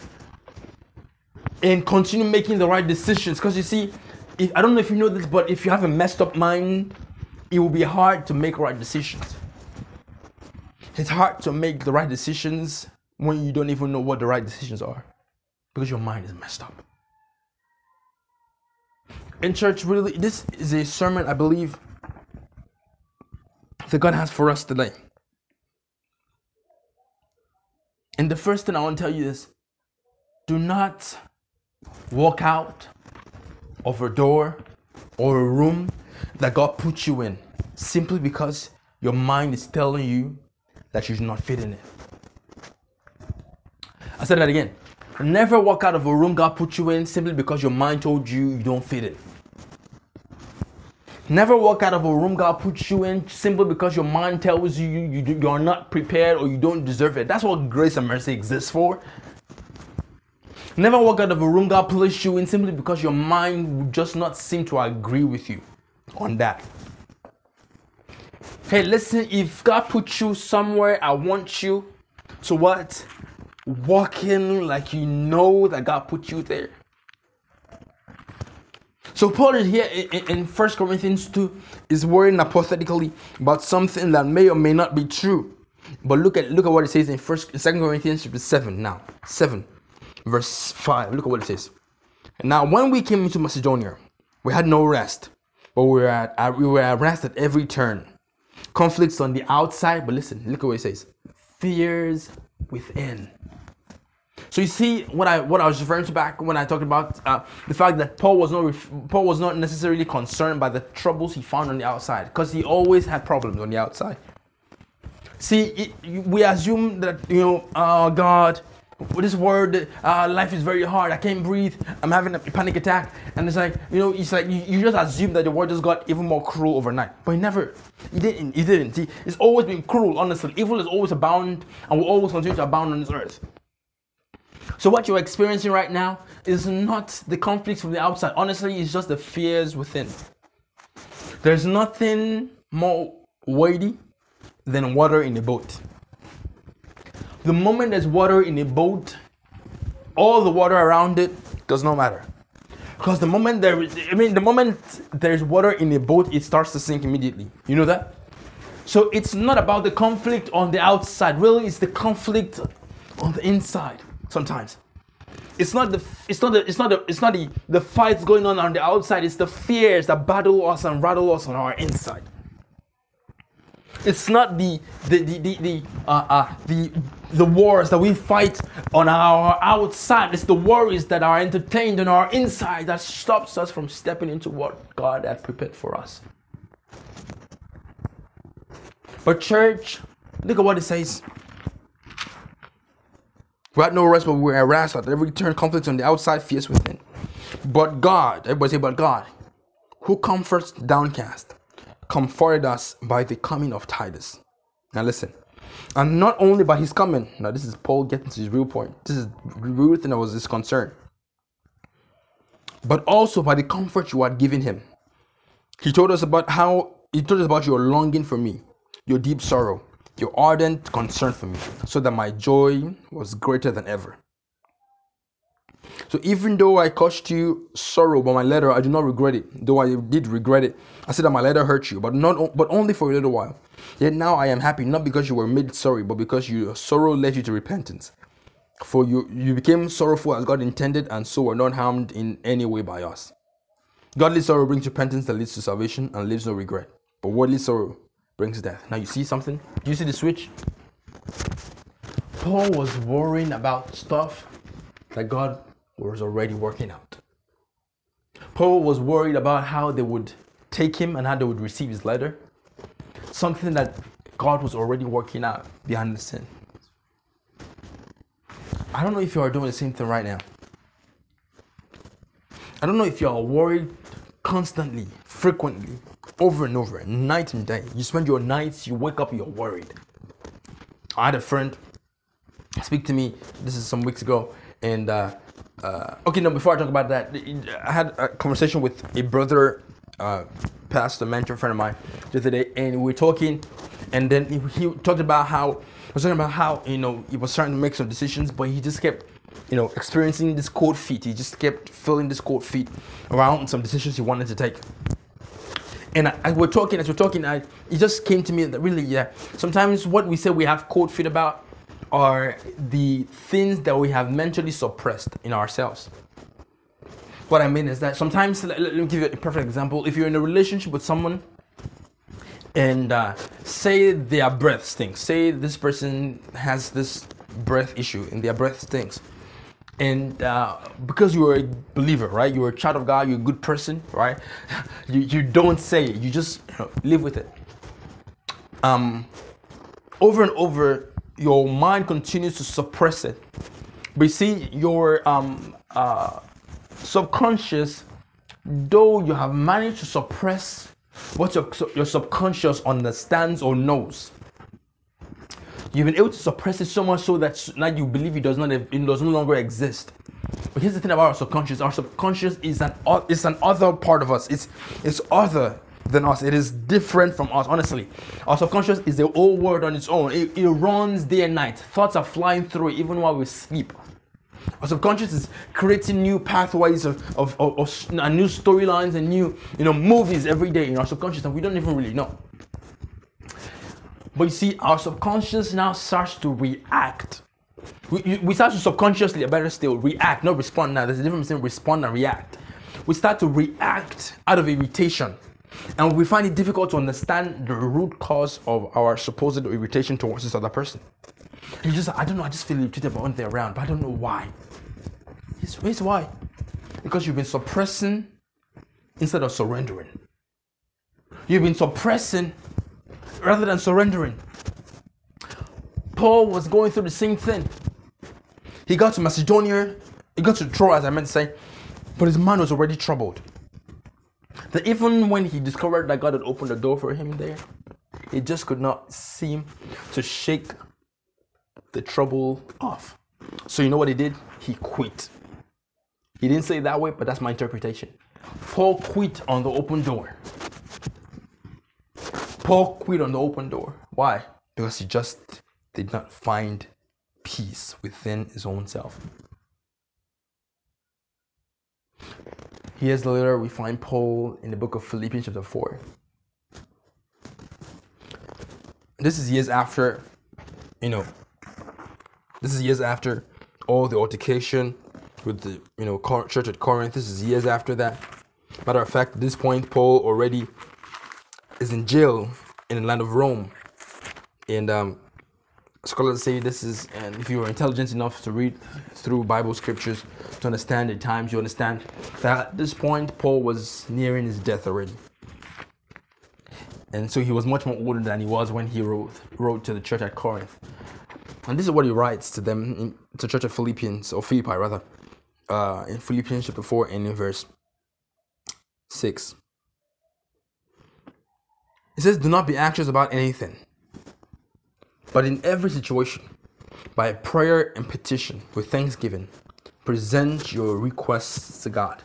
and continue making the right decisions? Because you see, if, I don't know if you know this, but if you have a messed up mind, it will be hard to make right decisions. It's hard to make the right decisions when you don't even know what the right decisions are because your mind is messed up. In church, really, this is a sermon I believe that God has for us today. And the first thing I want to tell you is do not walk out of a door or a room that God put you in simply because your mind is telling you that you should not fit in it. I said that again. Never walk out of a room God put you in simply because your mind told you you don't fit in. Never walk out of a room God puts you in simply because your mind tells you you, you, you are not prepared or you don't deserve it. That's what grace and mercy exists for. Never walk out of a room God placed you in simply because your mind would just not seem to agree with you on that. Hey, listen, if God put you somewhere, I want you to what? Walking like you know that God put you there. So Paul is here in, 1 Corinthians 2 is worrying apathetically about something that may or may not be true. But look at look at what it says in first second Corinthians chapter 7 now. 7 verse 5. Look at what it says. Now when we came into Macedonia, we had no rest, but we were at we were at rest at every turn. Conflicts on the outside, but listen, look at what it says. Fears within. So you see what I what I was referring to back when I talked about uh, the fact that Paul was not ref- Paul was not necessarily concerned by the troubles he found on the outside because he always had problems on the outside. See, it, we assume that you know, uh, God, this word, uh, life is very hard. I can't breathe. I'm having a panic attack, and it's like you know, it's like you, you just assume that the world just got even more cruel overnight, but he never. He didn't. He didn't. See, it's always been cruel. Honestly, evil is always abound, and will always continue to abound on this earth. So what you're experiencing right now is not the conflicts from the outside. Honestly, it's just the fears within. There's nothing more weighty than water in a boat. The moment there's water in a boat, all the water around it does not matter. Because the moment there is, I mean, the moment there's water in a boat, it starts to sink immediately. You know that? So it's not about the conflict on the outside. Really, it's the conflict on the inside sometimes. It's not the it's not the it's not the it's not the, the fights going on on the outside, it's the fears that battle us and rattle us on our inside. It's not the the the the, the uh, uh, the the wars that we fight on our outside. It's the worries that are entertained on our inside that stops us from stepping into what God had prepared for us. But church, look at what it says. We had no rest, but we were harassed at every turn, conflicts on the outside, fierce within. But God, everybody say, but God, who comforts downcast, comforted us by the coming of Titus. Now listen, and not only by his coming. Now this is Paul getting to his real point. This is the real thing that was his concern. But also by the comfort you had given him. He told us about how he told us about your longing for me, your deep sorrow, your ardent concern for me, so that my joy was greater than ever. So even though I caused you sorrow by my letter, I do not regret it. Though I did regret it, I said that my letter hurt you, but not but only for a little while. Yet now I am happy, not because you were made sorry, but because your sorrow led you to repentance. For you you became sorrowful as God intended, and so were not harmed in any way by us. Godly sorrow brings repentance that leads to salvation and leaves no regret. But worldly sorrow brings death. Now you see something? Do you see the switch? Paul was worrying about stuff that God was already working out. Paul was worried about how they would take him and how they would receive his letter. Something that God was already working out behind the scene. I don't know if you are doing the same thing right now. I don't know if you are worried constantly, frequently, over and over, night and day. You spend your nights, you wake up, you're worried. I had a friend speak to me, this is some weeks ago, and uh, uh, okay, no, before I talk about that, I had a conversation with a brother, uh, pastor, mentor friend of mine the other day, and we were talking, and then he, talked about how, was talking about how, you know, he was starting to make some decisions, but he just kept you know, experiencing this cold feet. He just kept feeling this cold feet around some decisions he wanted to take. And as we're talking, as we're talking, I, it just came to me that really, yeah, sometimes what we say we have cold feet about are the things that we have mentally suppressed in ourselves. What I mean is that sometimes, let, let me give you a perfect example. If you're in a relationship with someone and uh, say their breath stinks, say this person has this breath issue and their breath stinks and uh, because you're a believer, right? You're a child of God. You're a good person, right? You, you don't say it. You just you know, live with it. Um, over and over, your mind continues to suppress it But you see, your um, uh, subconscious, though you have managed to suppress what your, your subconscious understands or knows, you've been able to suppress it so much so that now you believe it does not it does no longer exist. But here's the thing about our subconscious: our subconscious is an is an other part of us. It's it's other than us. It is different from us. Honestly, our subconscious is the whole world on its own. It, it runs day and night. Thoughts are flying through even while we sleep. Our subconscious is creating new pathways of, of, of, of new storylines and new you know movies every day in our subconscious, and we don't even really know. But you see, our subconscious now starts to react. We, we start to subconsciously, better still, react, not respond. Now, there's a difference between respond and react. We start to react out of irritation. And we find it difficult to understand the root cause of our supposed irritation towards this other person. You just, I don't know, I just feel irritated about when they're around, but I don't know why. Here's, why. Because you've been suppressing instead of surrendering. You've been suppressing rather than surrendering. Paul was going through the same thing. He got to Macedonia, he got to Troas, I meant to say, but his mind was already troubled. That even when he discovered that God had opened the door for him there, it just could not seem to shake the trouble off. So you know what he did? He quit. He didn't say it that way, but that's my interpretation. Paul quit on the open door. Paul quit on the open door. Why? Because he just did not find peace within his own self. Years later, we find Paul in the book of Philippians, chapter 4. This is years after, you know, this is years after all the altercation with the, you know, church at Corinth. This is years after that. Matter of fact, at this point, Paul already is in jail in the land of Rome. And um, scholars say this is, and if you are intelligent enough to read through Bible scriptures to understand the times, you understand that at this point, Paul was nearing his death already. And so he was much more older than he was when he wrote, wrote to the church at Corinth. And this is what he writes to them, in, to church of Philippians, or Philippi rather, uh, in Philippians chapter 4 and in verse 6. It says, Do not be anxious about anything, but in every situation, by prayer and petition with thanksgiving, present your requests to God.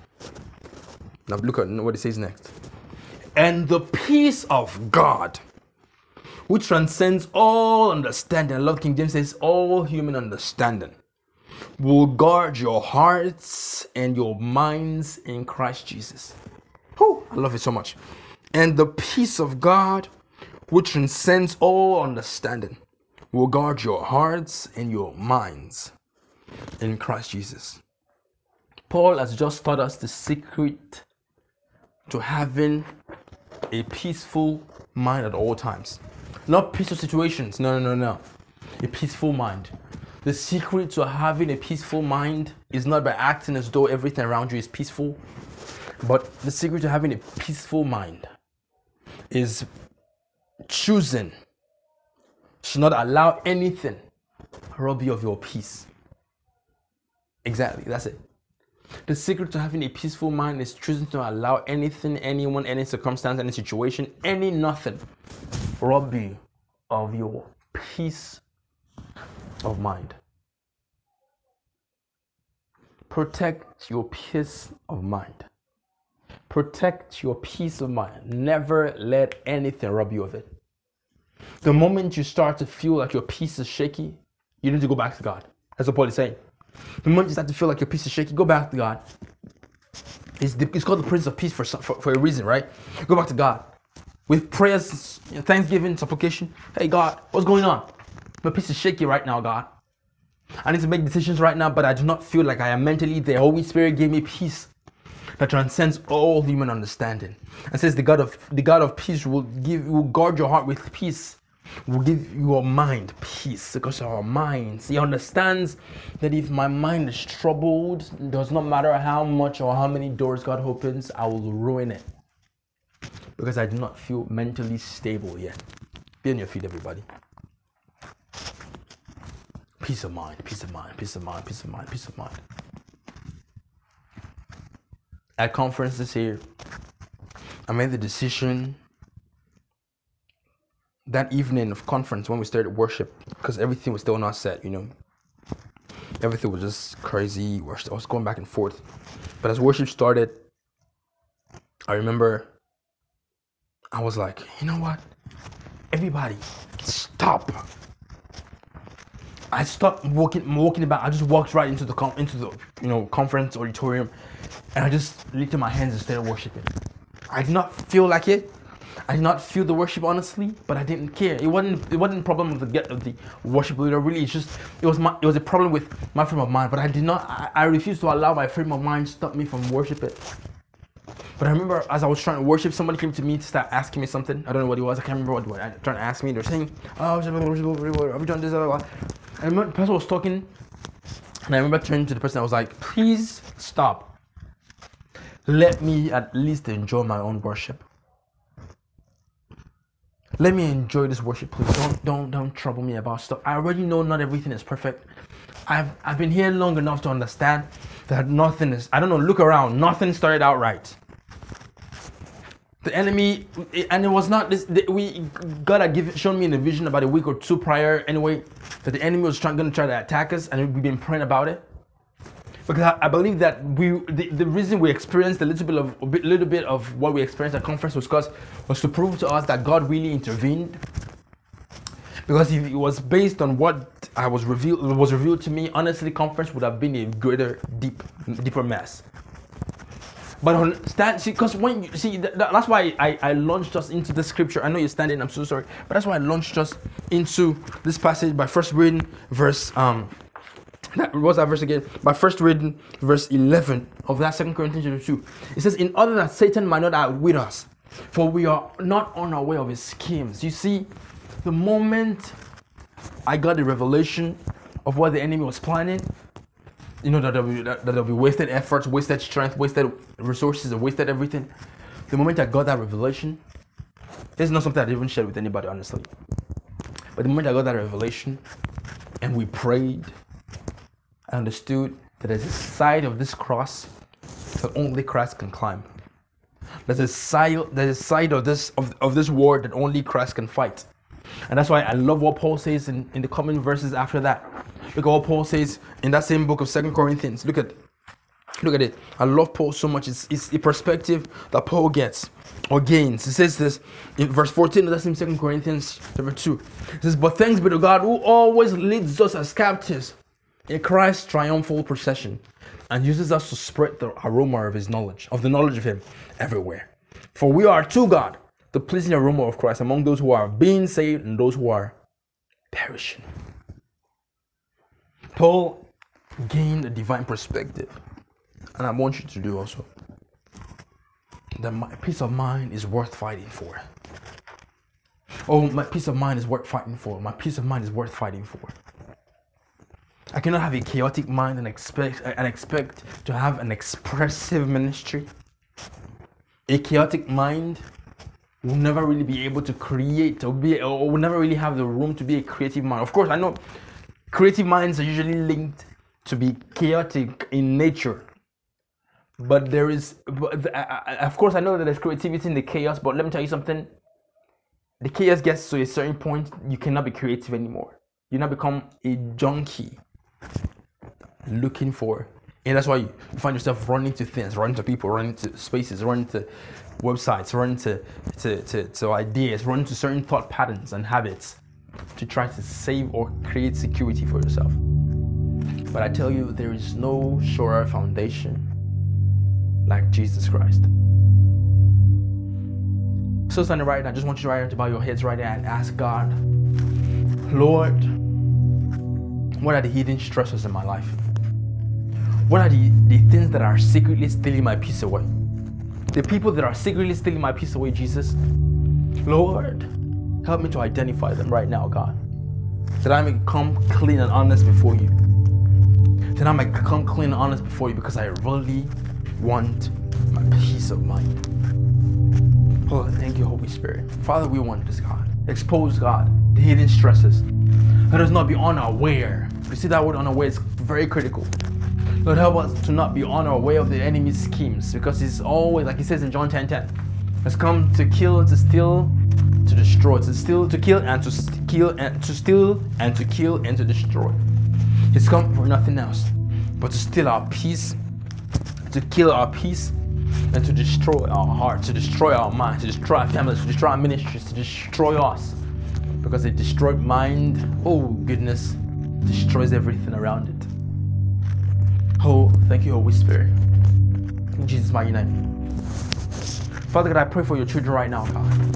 Now look at what it says next. And the peace of God, which transcends all understanding, I love King James says all human understanding, will guard your hearts and your minds in Christ Jesus. Oh, I love it so much and the peace of God, which transcends all understanding, will guard your hearts and your minds in Christ Jesus. Paul has just taught us the secret to having a peaceful mind at all times. Not peaceful situations, no, no, no, no. A peaceful mind. The secret to having a peaceful mind is not by acting as though everything around you is peaceful, but the secret to having a peaceful mind is choosing to not allow anything rob you of your peace. Exactly, that's it. The secret to having a peaceful mind is choosing to allow anything, anyone, any circumstance, any situation, any nothing rob you of your peace of mind. Protect your peace of mind. Protect your peace of mind. Never let anything rob you of it. The moment you start to feel like your peace is shaky, you need to go back to God. That's what Paul is saying. The moment you start to feel like your peace is shaky, go back to God. It's, the, it's called the Prince of Peace for, for, for a reason, right? Go back to God. With prayers, thanksgiving, supplication. Hey, God, what's going on? My peace is shaky right now, God. I need to make decisions right now, but I do not feel like I am mentally there. Holy Spirit gave me peace that transcends all human understanding. And says the God of the God of peace will give will guard your heart with peace, will give your mind peace because our minds. He understands that if my mind is troubled, does not matter how much or how many doors God opens, I will ruin it. Because I do not feel mentally stable yet. Be on your feet, everybody. Peace of mind, peace of mind, peace of mind, peace of mind, peace of mind. At conference this year, I made the decision that evening of conference when we started worship, because everything was still not set, you know. Everything was just crazy. I was going back and forth. But as worship started, I remember I was like, you know what? Everybody, stop. I stopped walking, walking about. I just walked right into the into the you know conference auditorium, and I just lifted my hands and started worshiping. I did not feel like it. I did not feel the worship honestly, but I didn't care. It wasn't it wasn't a problem of the of the worship leader. Really, it's just it was my it was a problem with my frame of mind. But I did not. I, I refused to allow my frame of mind stop me from worshiping. But I remember as I was trying to worship, somebody came to me to start asking me something. I don't know what it was. I can't remember what, what I trying to ask me. They're saying, "Oh, I've done this." Blah, blah. Remember the person was talking, and I remember turning to the person. I was like, "Please stop. Let me at least enjoy my own worship. Let me enjoy this worship, please. Don't don't don't trouble me about stuff. I already know not everything is perfect. I've I've been here long enough to understand that nothing is. I don't know. Look around. Nothing started out right the enemy and it was not this we god had given shown me in a vision about a week or two prior anyway that the enemy was trying, to try to attack us and we've been praying about it because I, I believe that we the, the reason we experienced a little bit of a bit, little bit of what we experienced at conference was because was to prove to us that god really intervened because if it was based on what I was revealed was revealed to me, honestly, conference would have been a greater, deep, deeper mess. But understand, see, because when you see, that, that's why I, I launched us into the scripture. I know you're standing, I'm so sorry, but that's why I launched us into this passage by first reading verse um that was that verse again by first reading verse 11 of that second corinthians chapter 2 it says in order that satan might not outwit us for we are not on our way of his schemes you see the moment i got the revelation of what the enemy was planning you know that there'll be that, there'll be wasted efforts, wasted strength, wasted resources, and wasted everything. The moment I got that revelation, it's not something I even shared with anybody, honestly. But the moment I got that revelation, and we prayed, I understood that there's a side of this cross that only Christ can climb. There's a side, there's a side of this of, of this war that only Christ can fight. And that's why I love what Paul says in, in the coming verses after that. Look at what Paul says in that same book of Second Corinthians. Look at look at it. I love Paul so much. It's, it's the perspective that Paul gets or gains. He says this in verse 14 of that same Second Corinthians chapter 2. It says, But thanks be to God who always leads us as captives in Christ's triumphal procession and uses us to spread the aroma of his knowledge, of the knowledge of him everywhere. For we are to God the pleasing aroma of Christ among those who are being saved and those who are perishing. Paul gained a divine perspective, and I want you to do also. That my peace of mind is worth fighting for. Oh, my peace of mind is worth fighting for. My peace of mind is worth fighting for. I cannot have a chaotic mind and expect and expect to have an expressive ministry. A chaotic mind will never really be able to create or be or will never really have the room to be a creative mind. Of course, I know creative minds are usually linked to be chaotic in nature. But there is, but of course, I know that there's creativity in the chaos. But let me tell you something: the chaos gets to a certain point, you cannot be creative anymore. You now become a junkie looking for, and that's why you find yourself running to things, running to people, running to spaces, running to websites, running to, to, to, to ideas, running to certain thought patterns and habits to try to save or create security for yourself. But I tell you, there is no surer foundation like Jesus Christ. So standing right now, I just want you right to bow your heads right now and ask God, Lord, what are the hidden stresses in my life? What are the, the things that are secretly stealing my peace away? the people that are secretly stealing my peace away, Jesus. Lord, help me to identify them right now, God. That I may come clean and honest before you. That I may come clean and honest before you because I really want my peace of mind. Oh, thank you, Holy Spirit. Father, we want this, God. Expose, God, the hidden stresses. Let us not be unaware. You see that word unaware is very critical. Lord, help us to not be unaware of the enemy's schemes because he's always, like he says in John 10 10, has come to kill, to steal, to destroy, to steal, to kill, and to kill, and to steal, and to kill, and to destroy. He's come for nothing else but to steal our peace, to kill our peace, and to destroy our heart, to destroy our minds, to destroy our families, to destroy our ministries, to destroy us. Because a destroyed mind, oh goodness, destroys everything around it. Oh, thank you, Holy Spirit. In Jesus' mighty name. Father God, I pray for your children right now, God.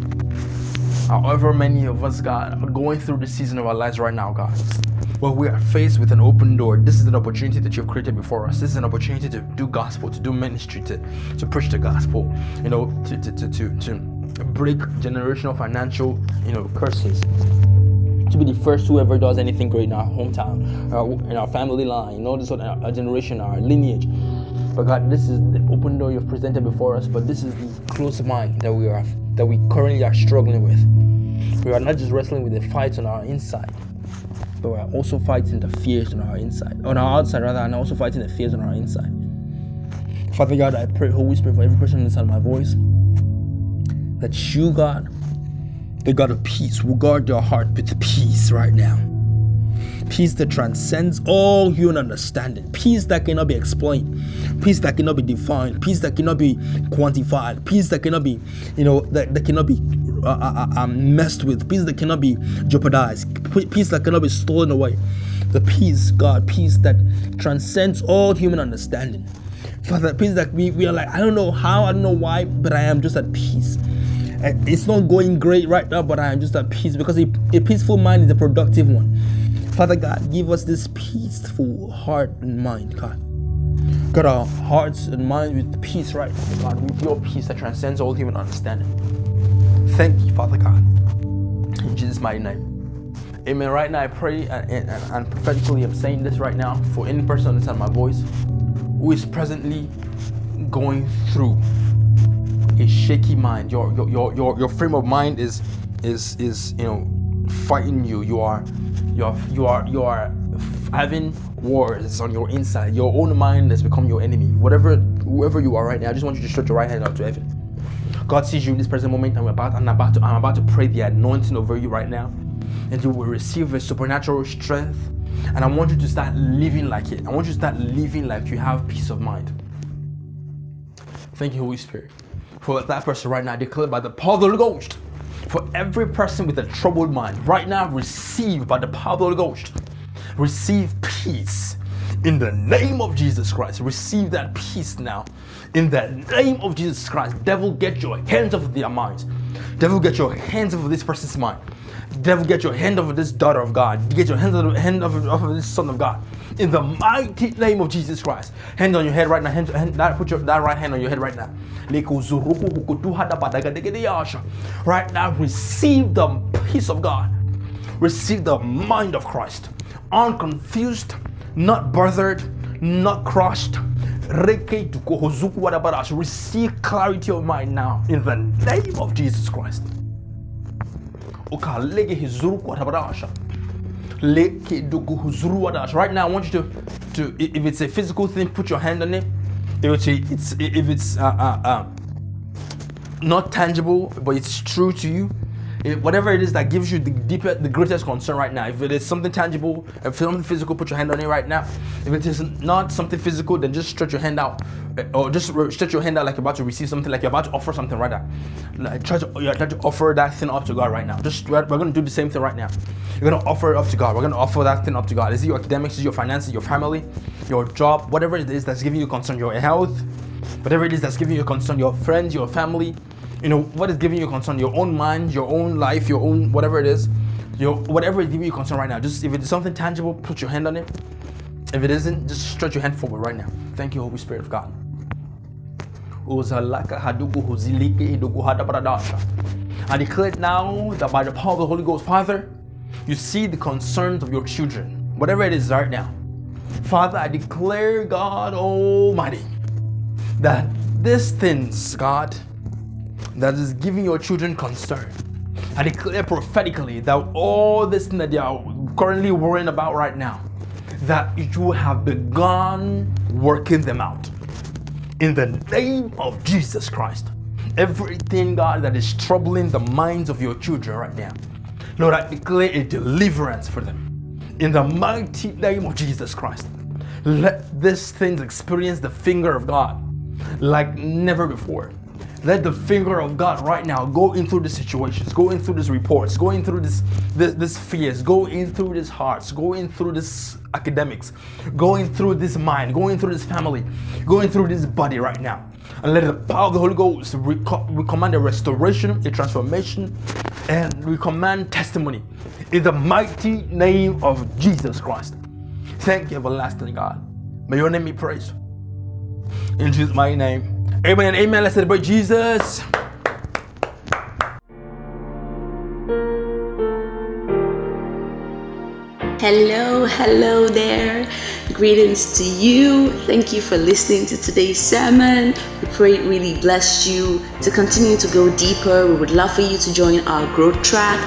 However, many of us, God, are going through the season of our lives right now, God. Well, we are faced with an open door. This is an opportunity that you've created before us. This is an opportunity to do gospel, to do ministry, to, to preach the gospel, you know, to, to, to, to, to break generational financial, you know, curses. To be the first who ever does anything great in our hometown, in our family line, you know, this our generation, our lineage. But God, this is the open door you've presented before us, but this is the close mind that we are that we currently are struggling with. We are not just wrestling with the fights on our inside, but we're also fighting the fears on our inside, on our outside rather, and also fighting the fears on our inside. Father God, I pray, Holy Spirit, for every person inside my voice, that you, God, the God of peace, will guard your heart with peace right now. Peace that transcends all human understanding, peace that cannot be explained, peace that cannot be defined, peace that cannot be quantified, peace that cannot be, you know, that, that cannot be uh, uh, uh, um, messed with, peace that cannot be jeopardized, peace that cannot be stolen away. The peace, God, peace that transcends all human understanding. Father, peace that we, we are like, I don't know how, I don't know why, but I am just at peace. Eh, it's not going great right now, but I am just at peace because a, a peaceful mind is a productive one. Father God, give us this peaceful heart and mind, God. God, our hearts and minds with peace, right? Father God, with your peace that transcends all human understanding. Thank you, Father God. In Jesus' mighty name. Amen. Right now, I pray and, and, and prophetically, I'm saying this right now for any person understand my voice who is presently going through a shaky mind. Your your your your, your frame of mind is is is you know fighting you. You are you are you are you are having wars on your inside. Your own mind has become your enemy. Whatever whoever you are right now, I just want you to stretch your right hand out to heaven. God sees you in this present moment. I'm about, I'm about to, I'm about to pray the anointing over you right now, and you will receive a supernatural strength. And I want you to start living like it. I want you to start living like you have peace of mind. Thank you, Holy Spirit. For that person right now, declared by the power of the Holy Ghost. For every person with a troubled mind, right now, receive by the power of the Holy Ghost. Receive peace in the name of Jesus Christ. Receive that peace now in the name of Jesus Christ. Devil, get your hands off their minds. Devil, get your hands off this person's mind. Devil, get your hand off this daughter of God. Get your hands off, hand off, off this son of God. In the mighty name of Jesus Christ. Hand on your head right now. Hand, hand, that, put your, that right hand on your head right now. Right now, receive the peace of God. Receive the mind of Christ. Unconfused, not bothered, not crushed, Receive clarity of mind now in the name of Jesus Christ. Right now, I want you to, to if it's a physical thing, put your hand on it. If it's, if it's uh, uh, uh, not tangible, but it's true to you, whatever it is that gives you the deeper, the greatest concern right now. If it is something tangible, if something physical, put your hand on it right now. If it is not something physical, then just stretch your hand out, eh, or just stretch your hand out like you're about to receive something, like you're about to offer something right now. Like try to, you're trying to offer that thing up to God right now. Just we're, we're gonna do the same thing right now. You're gonna offer it up to God. We're gonna offer that thing up to God. Is it your academics? Is it your finances? Your family? Your job? Whatever it is that's giving you concern, your health, whatever it is that's giving you concern, your friends, your family you know what is giving you concern? Your own mind your own life your own whatever it is. Your whatever is giving you concern right now. Just if it's something tangible put your hand on it. If it isn't just stretch your hand forward right now. Thank you holy spirit of god. I declare now that by the power of the Holy Ghost, Father, you see the concerns of your children, whatever it is right now. Father, I declare, God Almighty, that these things, God, that is giving your children concern. I declare prophetically that all this thing that they are currently worrying about right now, that you have begun working them out. In the name of Jesus Christ. Everything, God, that is troubling the minds of your children right now. Lord, I declare a deliverance for them. In the mighty name of Jesus Christ. Let these things experience the finger of God like never before. Let the finger of God right now go into the situations, go in through these reports, going through this, this, this fears, go in through these hearts, going through this academics, going through this mind, going through this family, going through this body right now. And let the power of the Holy Ghost, we command a restoration, a transformation, and we command testimony in the mighty name of Jesus Christ. Thank you, everlasting God. May your name be praised. In Jesus' mighty name. Amen and amen. Let's celebrate Jesus. Hello, hello there. Greetings to you. Thank you for listening to today's sermon. We pray it really blessed you. To continue to go deeper, we would love for you to join our growth track,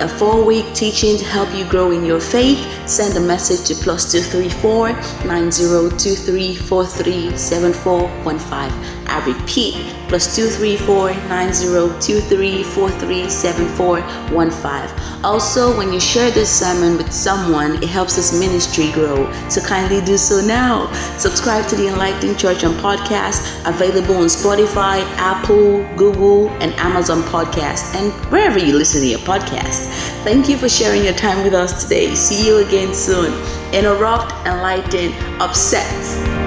a four week teaching to help you grow in your faith. Send a message to plus 234 9023 437415. I repeat, plus 234-9023-437415. Also, when you share this sermon with someone, it helps this ministry grow. So kindly do so now. Subscribe to the Enlightening Church on podcast, available on Spotify, Apple, Google, and Amazon Podcast, and wherever you listen to your podcast. Thank you for sharing your time with us today. See you again soon. Interrupt, enlighten, upset